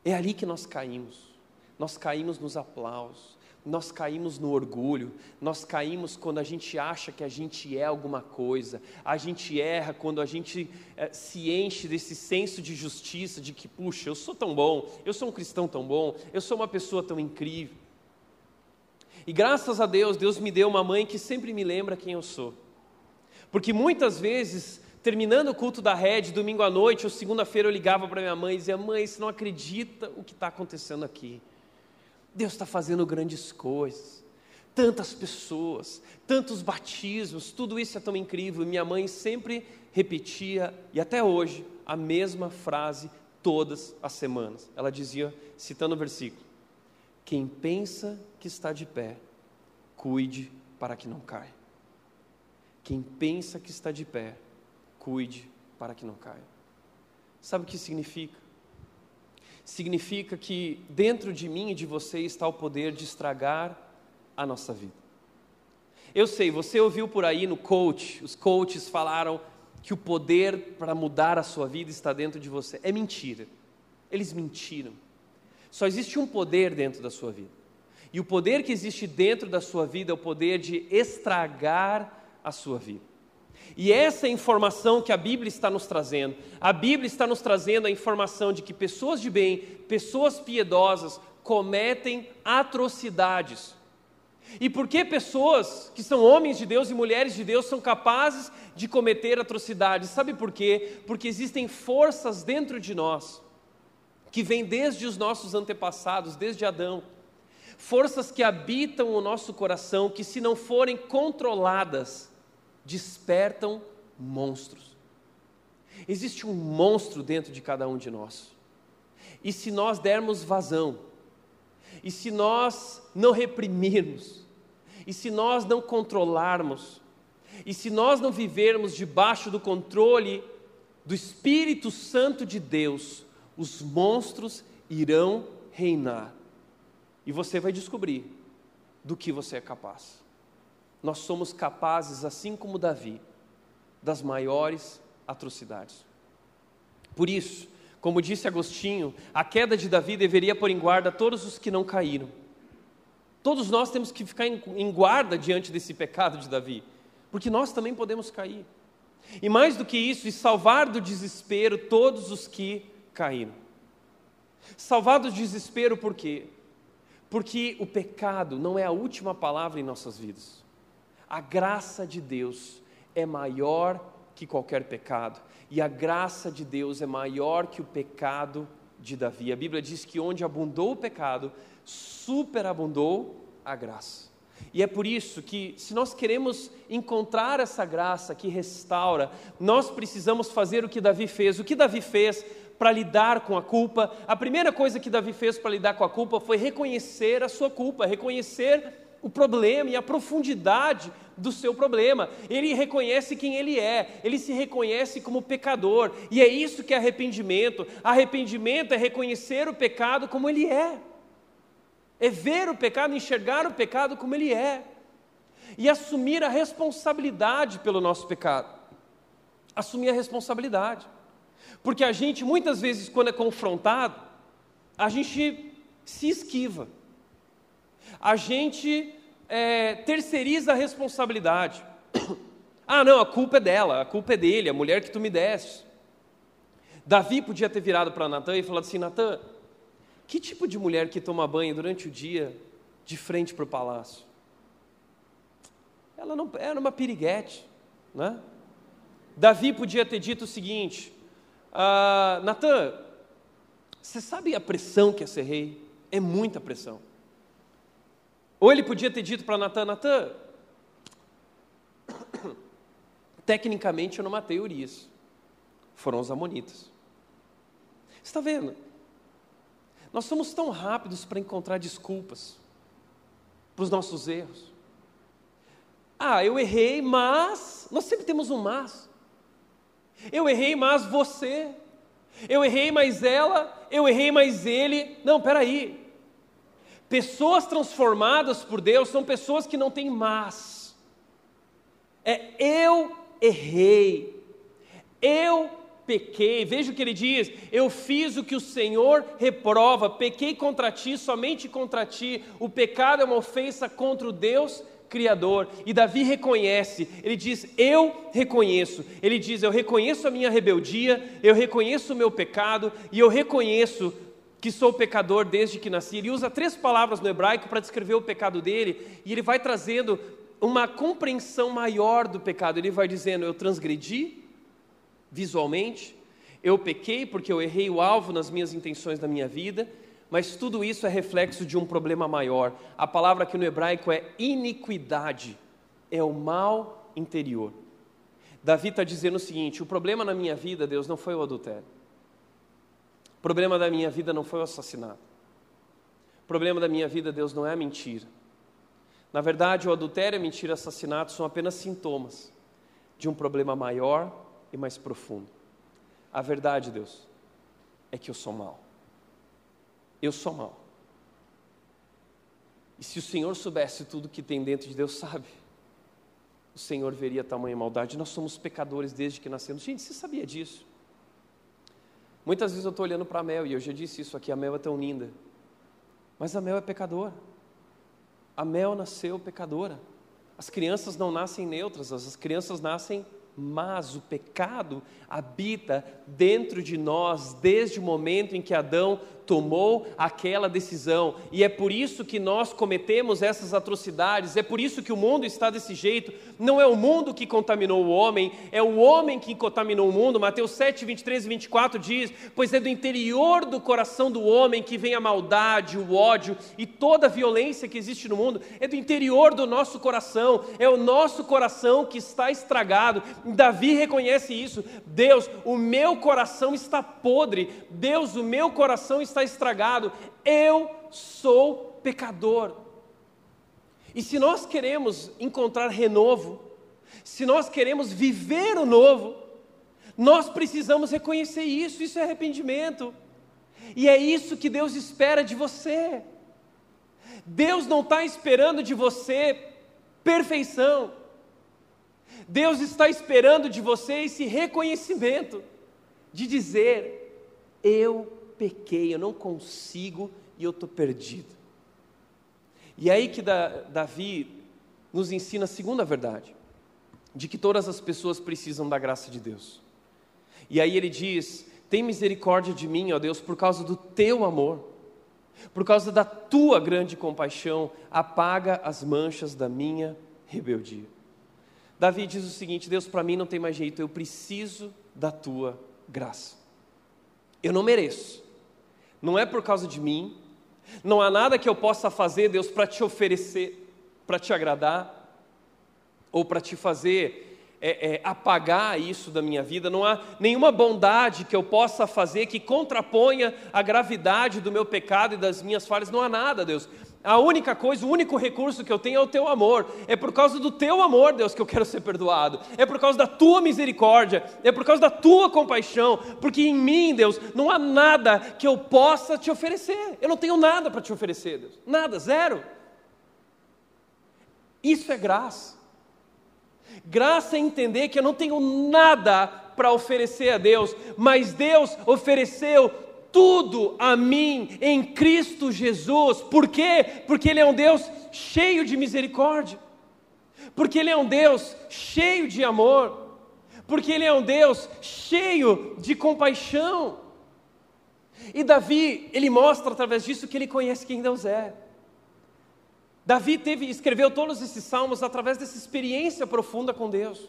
É ali que nós caímos nós caímos nos aplausos, nós caímos no orgulho, nós caímos quando a gente acha que a gente é alguma coisa, a gente erra quando a gente é, se enche desse senso de justiça, de que, puxa, eu sou tão bom, eu sou um cristão tão bom, eu sou uma pessoa tão incrível. E graças a Deus, Deus me deu uma mãe que sempre me lembra quem eu sou. Porque muitas vezes, terminando o culto da rede, domingo à noite ou segunda-feira, eu ligava para minha mãe e dizia: Mãe, você não acredita o que está acontecendo aqui. Deus está fazendo grandes coisas, tantas pessoas, tantos batismos, tudo isso é tão incrível. Minha mãe sempre repetia, e até hoje, a mesma frase todas as semanas. Ela dizia, citando o versículo: Quem pensa que está de pé, cuide para que não caia. Quem pensa que está de pé, cuide para que não caia. Sabe o que significa? Significa que dentro de mim e de você está o poder de estragar a nossa vida. Eu sei, você ouviu por aí no coach, os coaches falaram que o poder para mudar a sua vida está dentro de você. É mentira. Eles mentiram. Só existe um poder dentro da sua vida. E o poder que existe dentro da sua vida é o poder de estragar a sua vida. E essa é a informação que a Bíblia está nos trazendo. A Bíblia está nos trazendo a informação de que pessoas de bem, pessoas piedosas, cometem atrocidades. E por que pessoas que são homens de Deus e mulheres de Deus são capazes de cometer atrocidades? Sabe por quê? Porque existem forças dentro de nós, que vêm desde os nossos antepassados, desde Adão. Forças que habitam o nosso coração, que se não forem controladas, despertam monstros. Existe um monstro dentro de cada um de nós. E se nós dermos vazão, e se nós não reprimirmos, e se nós não controlarmos, E se nós não vivermos debaixo do controle do Espírito Santo de Deus, os monstros irão reinar. E você vai descobrir do que você é capaz. Nós somos capazes, assim como Davi, das maiores atrocidades. Por isso, como disse Agostinho, a queda de Davi deveria pôr em guarda todos os que não caíram. Todos nós temos que ficar em guarda diante desse pecado de Davi, porque nós também podemos cair. E mais do que isso, e salvar do desespero todos os que caíram. Salvar do desespero por quê? Porque o pecado não é a última palavra em nossas vidas. A graça de Deus é maior que qualquer pecado, e a graça de Deus é maior que o pecado de Davi. A Bíblia diz que onde abundou o pecado, superabundou a graça. E é por isso que, se nós queremos encontrar essa graça que restaura, nós precisamos fazer o que Davi fez. O que Davi fez para lidar com a culpa? A primeira coisa que Davi fez para lidar com a culpa foi reconhecer a sua culpa, reconhecer o problema e a profundidade do seu problema. Ele reconhece quem ele é, ele se reconhece como pecador, e é isso que é arrependimento. Arrependimento é reconhecer o pecado como ele é, é ver o pecado, enxergar o pecado como ele é, e assumir a responsabilidade pelo nosso pecado. Assumir a responsabilidade. Porque a gente, muitas vezes, quando é confrontado, a gente se esquiva a gente é, terceiriza a responsabilidade. ah, não, a culpa é dela, a culpa é dele, a mulher que tu me deste. Davi podia ter virado para Natan e falado assim: Natan, que tipo de mulher que toma banho durante o dia de frente para o palácio? Ela não era uma piriguete, né? Davi podia ter dito o seguinte: ah, Natan, você sabe a pressão que é ser rei? É muita pressão. Ou ele podia ter dito para Natan: Natan, tecnicamente eu não matei Urias, foram os Amonitas. Está vendo? Nós somos tão rápidos para encontrar desculpas para os nossos erros. Ah, eu errei, mas. Nós sempre temos um mas. Eu errei, mas você. Eu errei, mas ela. Eu errei, mas ele. Não, peraí. Pessoas transformadas por Deus são pessoas que não têm más. É eu errei, eu pequei. Veja o que ele diz: Eu fiz o que o Senhor reprova, pequei contra ti, somente contra ti. O pecado é uma ofensa contra o Deus Criador. E Davi reconhece, ele diz: Eu reconheço. Ele diz: Eu reconheço a minha rebeldia, eu reconheço o meu pecado e eu reconheço que sou pecador desde que nasci. Ele usa três palavras no hebraico para descrever o pecado dele, e ele vai trazendo uma compreensão maior do pecado. Ele vai dizendo: Eu transgredi visualmente, eu pequei porque eu errei o alvo nas minhas intenções da minha vida, mas tudo isso é reflexo de um problema maior. A palavra aqui no hebraico é iniquidade, é o mal interior. Davi está dizendo o seguinte: o problema na minha vida, Deus, não foi o adultério. O problema da minha vida não foi o assassinato. O problema da minha vida, Deus, não é a mentira. Na verdade, o adultério, a mentira o assassinato são apenas sintomas de um problema maior e mais profundo. A verdade, Deus, é que eu sou mal. Eu sou mal. E se o Senhor soubesse tudo que tem dentro de Deus, sabe? O Senhor veria tamanha maldade. Nós somos pecadores desde que nascemos. Gente, você sabia disso? Muitas vezes eu estou olhando para a Mel, e eu já disse isso aqui: a Mel é tão linda. Mas a Mel é pecadora. A Mel nasceu pecadora. As crianças não nascem neutras, as crianças nascem mas o pecado habita dentro de nós desde o momento em que Adão tomou aquela decisão, e é por isso que nós cometemos essas atrocidades, é por isso que o mundo está desse jeito. Não é o mundo que contaminou o homem, é o homem que contaminou o mundo. Mateus 7, 23 e 24 diz: Pois é do interior do coração do homem que vem a maldade, o ódio e toda a violência que existe no mundo, é do interior do nosso coração, é o nosso coração que está estragado. Davi reconhece isso: Deus, o meu coração está podre, Deus, o meu coração está está estragado. Eu sou pecador. E se nós queremos encontrar renovo, se nós queremos viver o novo, nós precisamos reconhecer isso, isso é arrependimento. E é isso que Deus espera de você. Deus não está esperando de você perfeição. Deus está esperando de você esse reconhecimento, de dizer: eu pequei, eu não consigo e eu estou perdido. E é aí que Davi nos ensina a segunda verdade, de que todas as pessoas precisam da graça de Deus. E aí ele diz: tem misericórdia de mim, ó Deus, por causa do teu amor, por causa da tua grande compaixão, apaga as manchas da minha rebeldia. Davi diz o seguinte: Deus, para mim não tem mais jeito, eu preciso da tua graça. Eu não mereço, não é por causa de mim, não há nada que eu possa fazer, Deus, para te oferecer, para te agradar, ou para te fazer é, é, apagar isso da minha vida, não há nenhuma bondade que eu possa fazer que contraponha a gravidade do meu pecado e das minhas falhas, não há nada, Deus. A única coisa, o único recurso que eu tenho é o teu amor. É por causa do teu amor, Deus, que eu quero ser perdoado. É por causa da tua misericórdia. É por causa da tua compaixão. Porque em mim, Deus, não há nada que eu possa te oferecer. Eu não tenho nada para te oferecer, Deus. Nada, zero. Isso é graça. Graça é entender que eu não tenho nada para oferecer a Deus, mas Deus ofereceu tudo a mim em Cristo Jesus. Por quê? Porque Ele é um Deus cheio de misericórdia, porque Ele é um Deus cheio de amor, porque Ele é um Deus cheio de compaixão. E Davi, ele mostra através disso que ele conhece quem Deus é. Davi teve, escreveu todos esses salmos através dessa experiência profunda com Deus.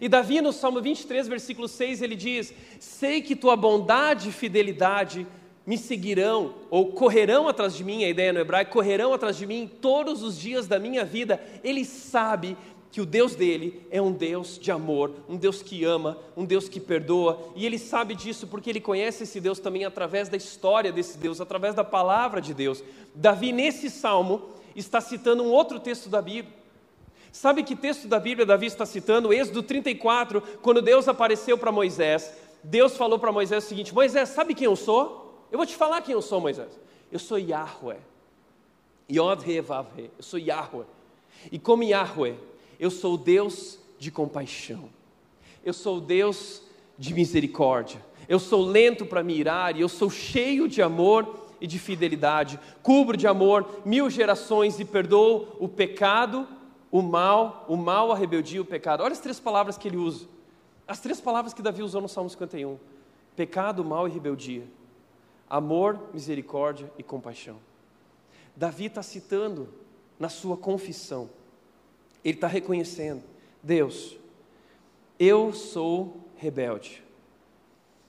E Davi, no Salmo 23, versículo 6, ele diz: Sei que tua bondade e fidelidade me seguirão, ou correrão atrás de mim, a ideia no hebraico, correrão atrás de mim todos os dias da minha vida. Ele sabe que o Deus dele é um Deus de amor, um Deus que ama, um Deus que perdoa, e ele sabe disso porque ele conhece esse Deus também através da história desse Deus, através da palavra de Deus. Davi, nesse salmo, está citando um outro texto da Bíblia. Sabe que texto da Bíblia Davi está citando? Êxodo 34, quando Deus apareceu para Moisés. Deus falou para Moisés o seguinte: Moisés, sabe quem eu sou? Eu vou te falar quem eu sou, Moisés. Eu sou Yahweh. Yod Eu sou Yahweh. E como Yahweh, eu sou o Deus de compaixão. Eu sou o Deus de misericórdia. Eu sou lento para me irar e eu sou cheio de amor e de fidelidade. Cubro de amor mil gerações e perdoo o pecado o mal, o mal, a rebeldia o pecado. Olha as três palavras que ele usa. As três palavras que Davi usou no Salmo 51: pecado, mal e rebeldia. Amor, misericórdia e compaixão. Davi está citando na sua confissão, ele está reconhecendo: Deus, eu sou rebelde,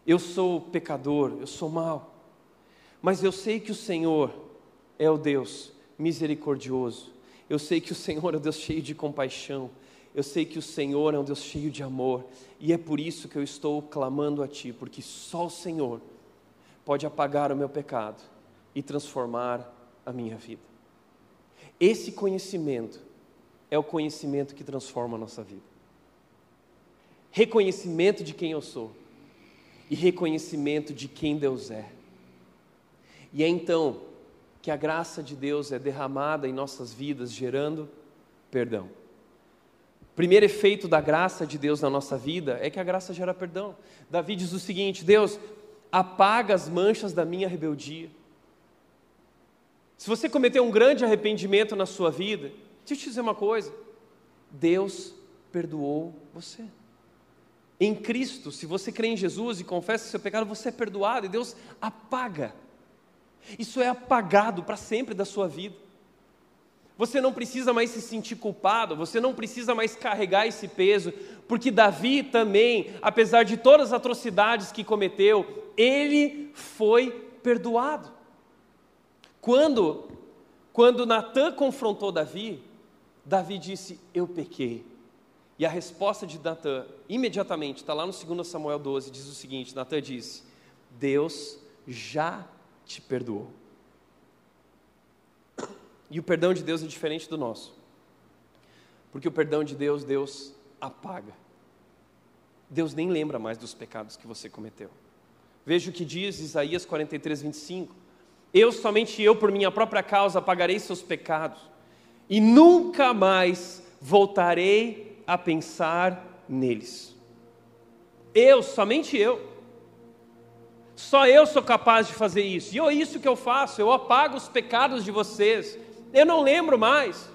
eu sou pecador, eu sou mal, mas eu sei que o Senhor é o Deus misericordioso, eu sei que o Senhor é um Deus cheio de compaixão. Eu sei que o Senhor é um Deus cheio de amor. E é por isso que eu estou clamando a Ti, porque só o Senhor pode apagar o meu pecado e transformar a minha vida. Esse conhecimento é o conhecimento que transforma a nossa vida. Reconhecimento de quem eu sou e reconhecimento de quem Deus é. E é então que a graça de Deus é derramada em nossas vidas, gerando perdão. Primeiro efeito da graça de Deus na nossa vida é que a graça gera perdão. Davi diz o seguinte: Deus, apaga as manchas da minha rebeldia. Se você cometeu um grande arrependimento na sua vida, deixa eu te dizer uma coisa: Deus perdoou você. Em Cristo, se você crê em Jesus e confessa o seu pecado, você é perdoado e Deus apaga isso é apagado para sempre da sua vida. Você não precisa mais se sentir culpado, você não precisa mais carregar esse peso, porque Davi também, apesar de todas as atrocidades que cometeu, ele foi perdoado. Quando quando Natã confrontou Davi, Davi disse: "Eu pequei". E a resposta de Natã, imediatamente, está lá no 2 Samuel 12, diz o seguinte: Natã disse: Deus já te perdoou. E o perdão de Deus é diferente do nosso. Porque o perdão de Deus, Deus apaga. Deus nem lembra mais dos pecados que você cometeu. Veja o que diz Isaías 43, 25. Eu, somente eu, por minha própria causa, apagarei seus pecados, e nunca mais voltarei a pensar neles. Eu, somente eu. Só eu sou capaz de fazer isso. E é isso que eu faço, eu apago os pecados de vocês. Eu não lembro mais.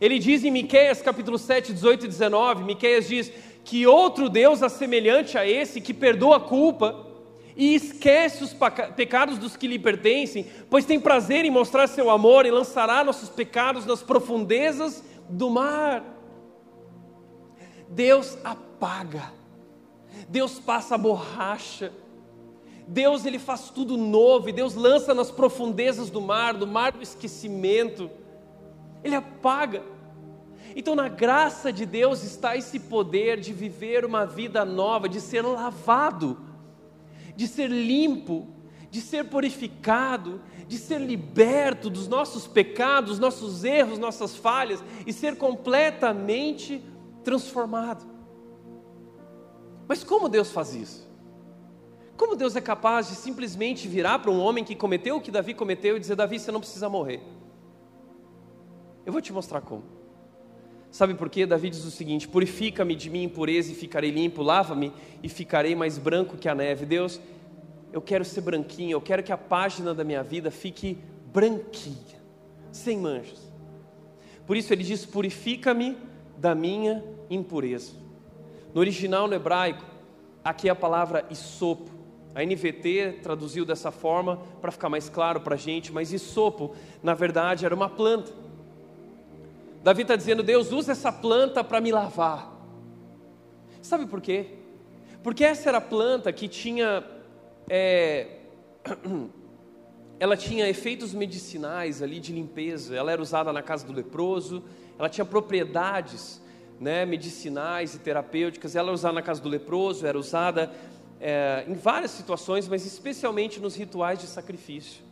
Ele diz em Miqueias capítulo 7, 18 e 19, Miqueias diz que outro Deus semelhante a esse, que perdoa a culpa e esquece os pecados dos que lhe pertencem, pois tem prazer em mostrar seu amor e lançará nossos pecados nas profundezas do mar. Deus apaga, Deus passa a borracha, Deus ele faz tudo novo, e Deus lança nas profundezas do mar, do mar do esquecimento. Ele apaga. Então, na graça de Deus está esse poder de viver uma vida nova, de ser lavado, de ser limpo, de ser purificado, de ser liberto dos nossos pecados, nossos erros, nossas falhas e ser completamente transformado. Mas como Deus faz isso? Como Deus é capaz de simplesmente virar para um homem que cometeu o que Davi cometeu e dizer: Davi, você não precisa morrer? Eu vou te mostrar como. Sabe por quê? Davi diz o seguinte: Purifica-me de minha impureza e ficarei limpo, lava-me e ficarei mais branco que a neve. Deus, eu quero ser branquinho, eu quero que a página da minha vida fique branquinha, sem manchas. Por isso ele diz: Purifica-me da minha impureza. No original, no hebraico, aqui é a palavra isopo. A NVT traduziu dessa forma para ficar mais claro para a gente, mas isopo, na verdade, era uma planta Davi está dizendo: Deus, usa essa planta para me lavar. Sabe por quê? Porque essa era a planta que tinha. É, ela tinha efeitos medicinais ali de limpeza, ela era usada na casa do leproso, ela tinha propriedades né, medicinais e terapêuticas, ela era usada na casa do leproso, era usada é, em várias situações, mas especialmente nos rituais de sacrifício.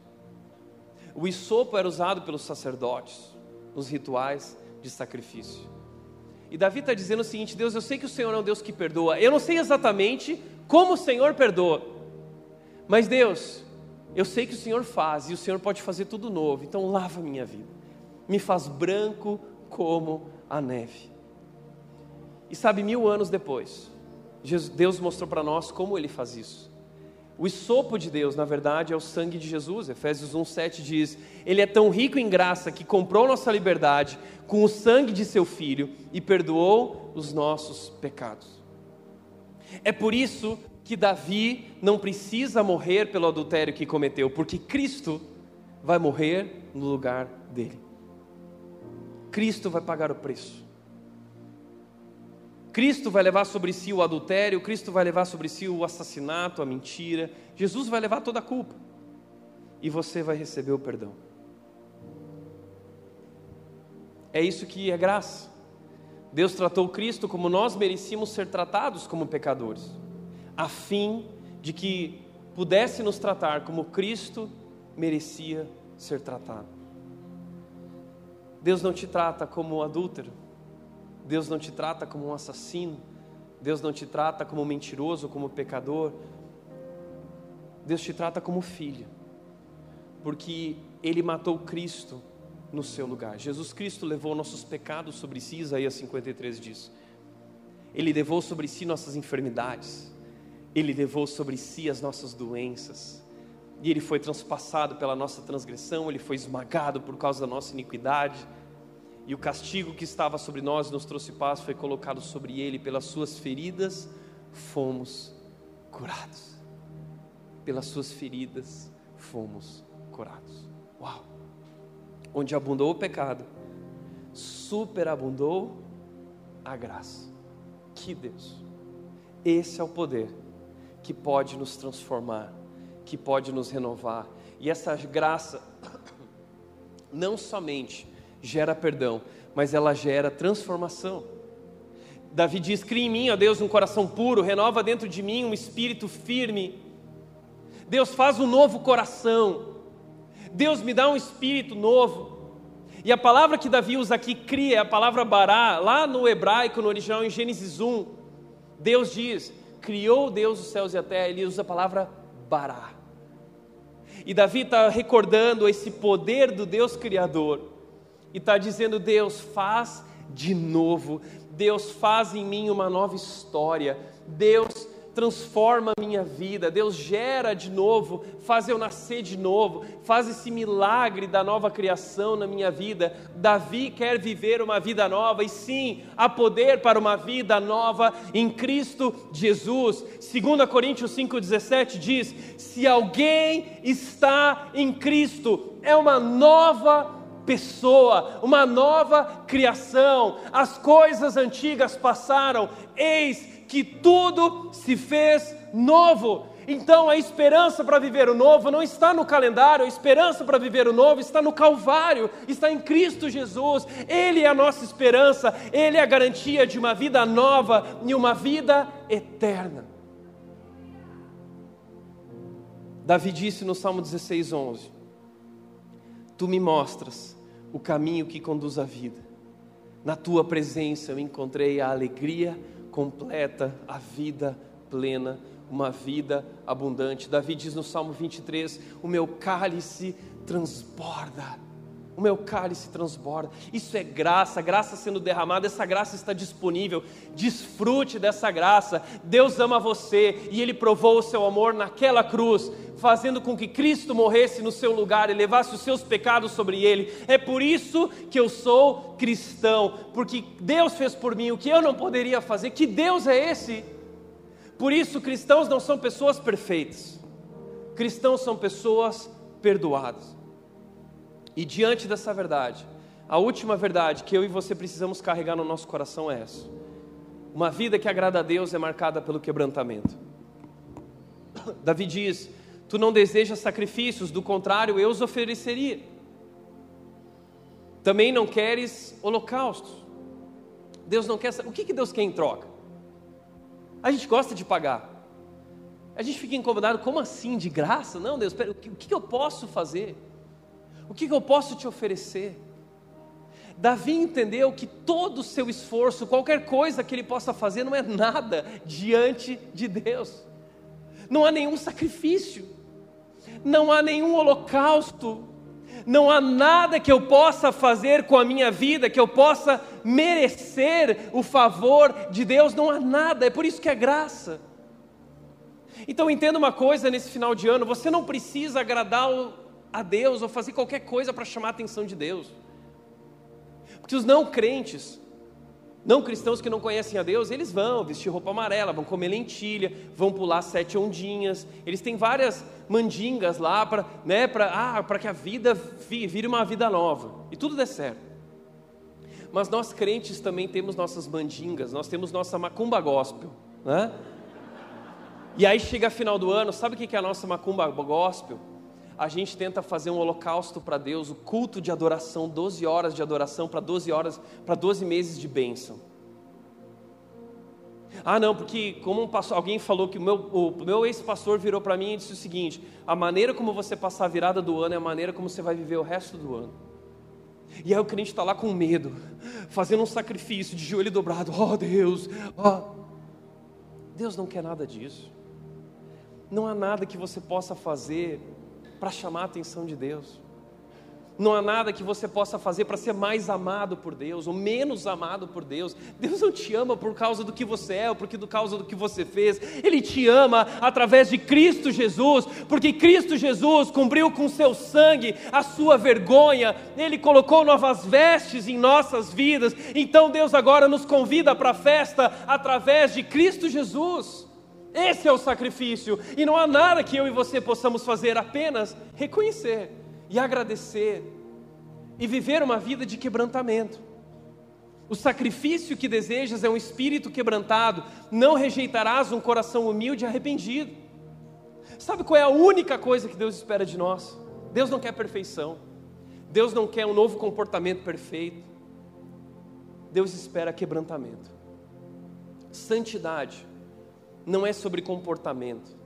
O isopo era usado pelos sacerdotes nos rituais de sacrifício. E Davi está dizendo o seguinte: Deus, eu sei que o Senhor é um Deus que perdoa. Eu não sei exatamente como o Senhor perdoa, mas Deus, eu sei que o Senhor faz e o Senhor pode fazer tudo novo. Então lava minha vida, me faz branco como a neve. E sabe, mil anos depois, Deus mostrou para nós como Ele faz isso. O sopo de Deus, na verdade, é o sangue de Jesus. Efésios 1,7 diz: Ele é tão rico em graça que comprou nossa liberdade com o sangue de seu filho e perdoou os nossos pecados. É por isso que Davi não precisa morrer pelo adultério que cometeu, porque Cristo vai morrer no lugar dele. Cristo vai pagar o preço. Cristo vai levar sobre si o adultério, Cristo vai levar sobre si o assassinato, a mentira. Jesus vai levar toda a culpa. E você vai receber o perdão. É isso que é graça. Deus tratou Cristo como nós merecíamos ser tratados como pecadores, a fim de que pudesse nos tratar como Cristo merecia ser tratado. Deus não te trata como adúltero, Deus não te trata como um assassino, Deus não te trata como mentiroso, como pecador. Deus te trata como filho, porque Ele matou Cristo no seu lugar. Jesus Cristo levou nossos pecados sobre si, Isaías 53 diz. Ele levou sobre si nossas enfermidades, Ele levou sobre si as nossas doenças, e Ele foi transpassado pela nossa transgressão, Ele foi esmagado por causa da nossa iniquidade e o castigo que estava sobre nós nos trouxe paz foi colocado sobre ele, pelas suas feridas fomos curados. Pelas suas feridas fomos curados. Uau! Onde abundou o pecado, superabundou a graça. Que Deus! Esse é o poder que pode nos transformar, que pode nos renovar. E essa graça não somente gera perdão, mas ela gera transformação. Davi diz: Cria em mim, ó Deus, um coração puro, renova dentro de mim um espírito firme. Deus faz um novo coração. Deus me dá um espírito novo. E a palavra que Davi usa aqui, cria, é a palavra bará, lá no hebraico, no original, em Gênesis 1, Deus diz: criou Deus os céus e a terra, ele usa a palavra bará. E Davi está recordando esse poder do Deus Criador, e está dizendo: Deus, faz de novo, Deus faz em mim uma nova história, Deus transforma a minha vida, Deus gera de novo, faz eu nascer de novo, faz esse milagre da nova criação na minha vida. Davi quer viver uma vida nova e sim, há poder para uma vida nova em Cristo Jesus. 2 Coríntios 5,17 diz: Se alguém está em Cristo, é uma nova pessoa, uma nova criação. As coisas antigas passaram, eis que tudo se fez novo. Então a esperança para viver o novo não está no calendário, a esperança para viver o novo está no Calvário, está em Cristo Jesus. Ele é a nossa esperança, Ele é a garantia de uma vida nova e uma vida eterna. Davi disse no Salmo 16, 11: Tu me mostras o caminho que conduz à vida, na tua presença eu encontrei a alegria completa, a vida plena, uma vida abundante. Davi diz no Salmo 23: O meu cálice transborda. O meu cálice transborda. Isso é graça, graça sendo derramada, essa graça está disponível. Desfrute dessa graça. Deus ama você e Ele provou o seu amor naquela cruz, fazendo com que Cristo morresse no seu lugar e levasse os seus pecados sobre Ele. É por isso que eu sou cristão, porque Deus fez por mim o que eu não poderia fazer. Que Deus é esse? Por isso, cristãos não são pessoas perfeitas, cristãos são pessoas perdoadas. E diante dessa verdade, a última verdade que eu e você precisamos carregar no nosso coração é essa: uma vida que agrada a Deus é marcada pelo quebrantamento. Davi diz: Tu não desejas sacrifícios, do contrário, eu os ofereceria. Também não queres holocaustos. Deus não quer. O que, que Deus quer em troca? A gente gosta de pagar. A gente fica incomodado, como assim, de graça? Não, Deus, o que, o que eu posso fazer? O que eu posso te oferecer? Davi entendeu que todo o seu esforço, qualquer coisa que ele possa fazer, não é nada diante de Deus. Não há nenhum sacrifício, não há nenhum holocausto, não há nada que eu possa fazer com a minha vida, que eu possa merecer o favor de Deus, não há nada, é por isso que é graça. Então entenda uma coisa nesse final de ano: você não precisa agradar a Deus ou fazer qualquer coisa para chamar a atenção de Deus. Porque os não crentes, não cristãos que não conhecem a Deus, eles vão vestir roupa amarela, vão comer lentilha, vão pular sete ondinhas, eles têm várias mandingas lá para né, ah, que a vida vire uma vida nova e tudo dê certo. Mas nós crentes também temos nossas mandingas, nós temos nossa macumba gospel, né? E aí chega final do ano, sabe o que é a nossa macumba gospel? A gente tenta fazer um holocausto para Deus, o culto de adoração, 12 horas de adoração para 12 horas, para 12 meses de bênção. Ah, não, porque como um pastor, alguém falou que o meu, o meu ex-pastor virou para mim e disse o seguinte: a maneira como você passar a virada do ano é a maneira como você vai viver o resto do ano. E aí o crente está lá com medo, fazendo um sacrifício de joelho dobrado. Oh Deus, oh. Deus não quer nada disso. Não há nada que você possa fazer para chamar a atenção de Deus. Não há nada que você possa fazer para ser mais amado por Deus ou menos amado por Deus. Deus não te ama por causa do que você é ou por causa do que você fez. Ele te ama através de Cristo Jesus, porque Cristo Jesus cumpriu com seu sangue a sua vergonha. Ele colocou novas vestes em nossas vidas. Então Deus agora nos convida para a festa através de Cristo Jesus. Esse é o sacrifício, e não há nada que eu e você possamos fazer, apenas reconhecer e agradecer e viver uma vida de quebrantamento. O sacrifício que desejas é um espírito quebrantado, não rejeitarás um coração humilde e arrependido. Sabe qual é a única coisa que Deus espera de nós? Deus não quer perfeição, Deus não quer um novo comportamento perfeito, Deus espera quebrantamento, santidade não é sobre comportamento.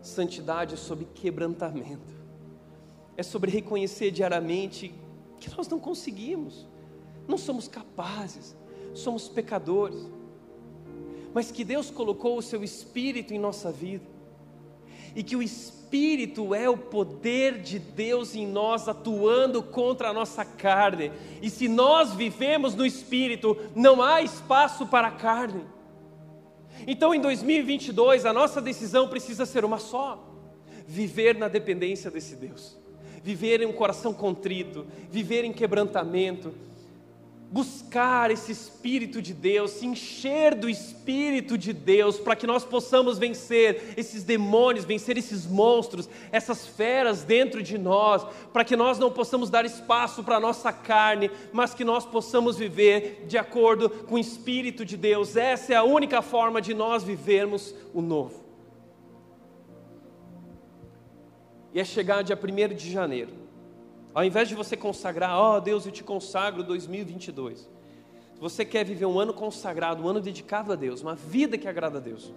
Santidade é sobre quebrantamento. É sobre reconhecer diariamente que nós não conseguimos, não somos capazes, somos pecadores, mas que Deus colocou o seu Espírito em nossa vida, e que o Espírito é o poder de Deus em nós atuando contra a nossa carne, e se nós vivemos no Espírito, não há espaço para a carne. Então em 2022 a nossa decisão precisa ser uma só: viver na dependência desse Deus, viver em um coração contrito, viver em quebrantamento, buscar esse Espírito de Deus, se encher do Espírito de Deus, para que nós possamos vencer esses demônios, vencer esses monstros, essas feras dentro de nós, para que nós não possamos dar espaço para a nossa carne, mas que nós possamos viver de acordo com o Espírito de Deus. Essa é a única forma de nós vivermos o novo. E é chegar dia 1 de janeiro ao invés de você consagrar, ó oh, Deus, eu te consagro 2022. Se você quer viver um ano consagrado, um ano dedicado a Deus, uma vida que agrada a Deus,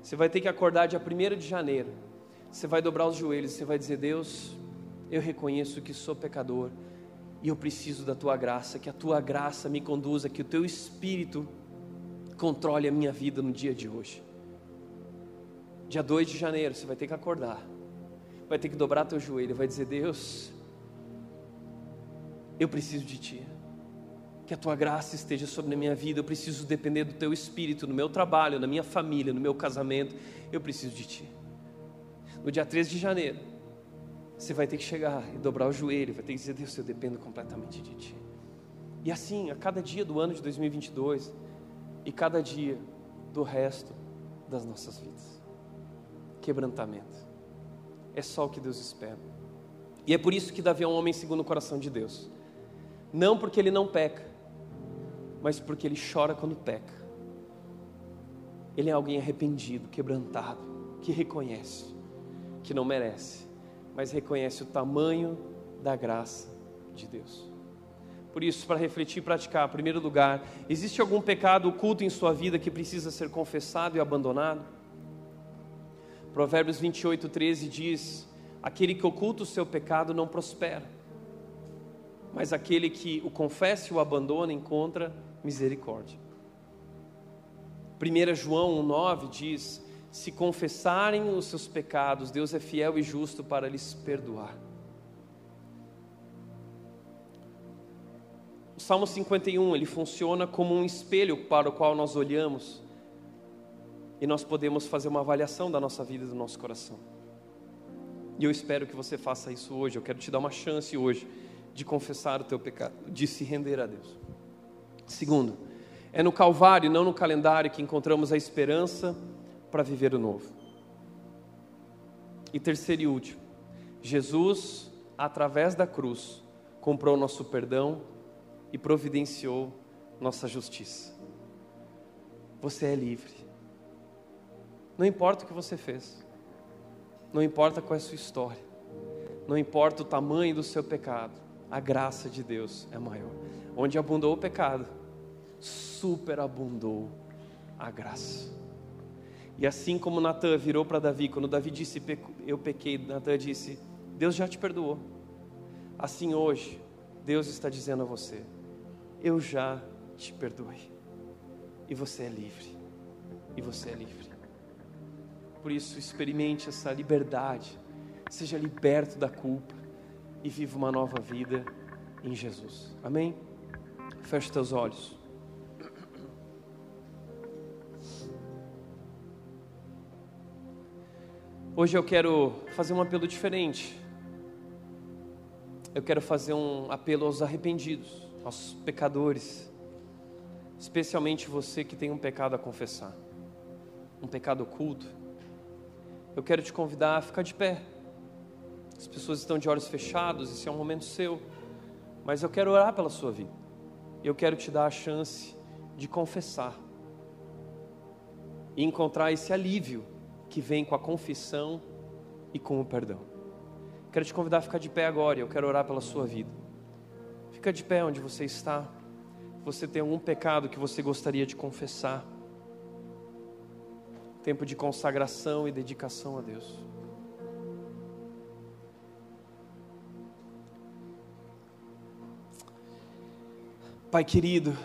você vai ter que acordar dia 1 de janeiro. Você vai dobrar os joelhos, você vai dizer: Deus, eu reconheço que sou pecador e eu preciso da tua graça, que a tua graça me conduza, que o teu espírito controle a minha vida no dia de hoje. Dia 2 de janeiro, você vai ter que acordar, vai ter que dobrar teu joelho, vai dizer: Deus, eu preciso de Ti. Que a Tua graça esteja sobre a minha vida. Eu preciso depender do Teu Espírito no meu trabalho, na minha família, no meu casamento. Eu preciso de Ti. No dia 13 de janeiro, você vai ter que chegar e dobrar o joelho, vai ter que dizer: Deus, eu dependo completamente de Ti. E assim, a cada dia do ano de 2022 e cada dia do resto das nossas vidas. Quebrantamento. É só o que Deus espera. E é por isso que Davi é um homem segundo o coração de Deus. Não porque ele não peca, mas porque ele chora quando peca. Ele é alguém arrependido, quebrantado, que reconhece que não merece, mas reconhece o tamanho da graça de Deus. Por isso, para refletir e praticar, em primeiro lugar, existe algum pecado oculto em sua vida que precisa ser confessado e abandonado? Provérbios 28, 13 diz: Aquele que oculta o seu pecado não prospera mas aquele que o confessa e o abandona encontra misericórdia. 1 João 1,9 diz: Se confessarem os seus pecados, Deus é fiel e justo para lhes perdoar. O Salmo 51 ele funciona como um espelho para o qual nós olhamos e nós podemos fazer uma avaliação da nossa vida e do nosso coração. E eu espero que você faça isso hoje. Eu quero te dar uma chance hoje de confessar o teu pecado, de se render a Deus. Segundo, é no Calvário, não no calendário, que encontramos a esperança para viver o novo. E terceiro e último, Jesus, através da cruz, comprou nosso perdão e providenciou nossa justiça. Você é livre. Não importa o que você fez, não importa qual é a sua história, não importa o tamanho do seu pecado, a graça de Deus é maior. Onde abundou o pecado, superabundou a graça. E assim como Natan virou para Davi, quando Davi disse, eu pequei, Natan disse, Deus já te perdoou. Assim hoje, Deus está dizendo a você, eu já te perdoei. E você é livre. E você é livre. Por isso, experimente essa liberdade. Seja liberto da culpa e viva uma nova vida em Jesus. Amém? Feche teus olhos. Hoje eu quero fazer um apelo diferente. Eu quero fazer um apelo aos arrependidos, aos pecadores, especialmente você que tem um pecado a confessar, um pecado oculto. Eu quero te convidar a ficar de pé. As pessoas estão de olhos fechados, esse é um momento seu. Mas eu quero orar pela sua vida. Eu quero te dar a chance de confessar e encontrar esse alívio que vem com a confissão e com o perdão. Quero te convidar a ficar de pé agora. Eu quero orar pela sua vida. Fica de pé onde você está. Você tem algum pecado que você gostaria de confessar? Tempo de consagração e dedicação a Deus. Pai querido,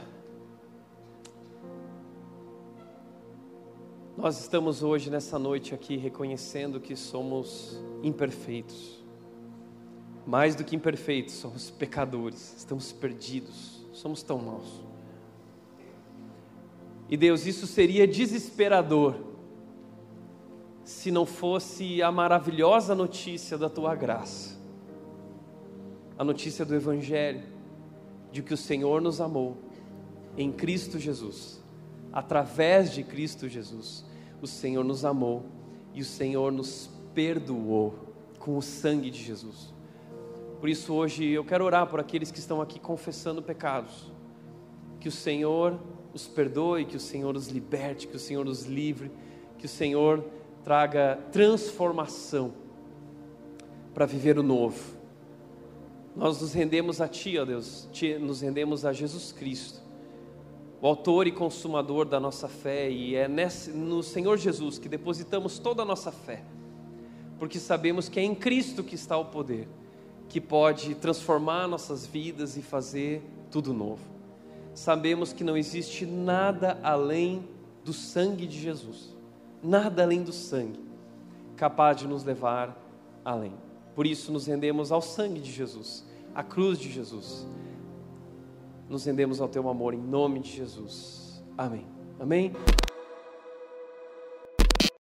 nós estamos hoje, nessa noite aqui, reconhecendo que somos imperfeitos. Mais do que imperfeitos, somos pecadores, estamos perdidos, somos tão maus. E Deus, isso seria desesperador se não fosse a maravilhosa notícia da tua graça, a notícia do Evangelho de que o Senhor nos amou em Cristo Jesus. Através de Cristo Jesus, o Senhor nos amou e o Senhor nos perdoou com o sangue de Jesus. Por isso, hoje eu quero orar por aqueles que estão aqui confessando pecados. Que o Senhor os perdoe, que o Senhor os liberte, que o Senhor os livre, que o Senhor traga transformação para viver o novo nós nos rendemos a Ti, ó Deus, nos rendemos a Jesus Cristo, o autor e consumador da nossa fé, e é nesse, no Senhor Jesus que depositamos toda a nossa fé, porque sabemos que é em Cristo que está o poder, que pode transformar nossas vidas e fazer tudo novo. Sabemos que não existe nada além do sangue de Jesus, nada além do sangue, capaz de nos levar além. Por isso nos rendemos ao sangue de Jesus, à cruz de Jesus. Nos rendemos ao teu amor em nome de Jesus. Amém. Amém.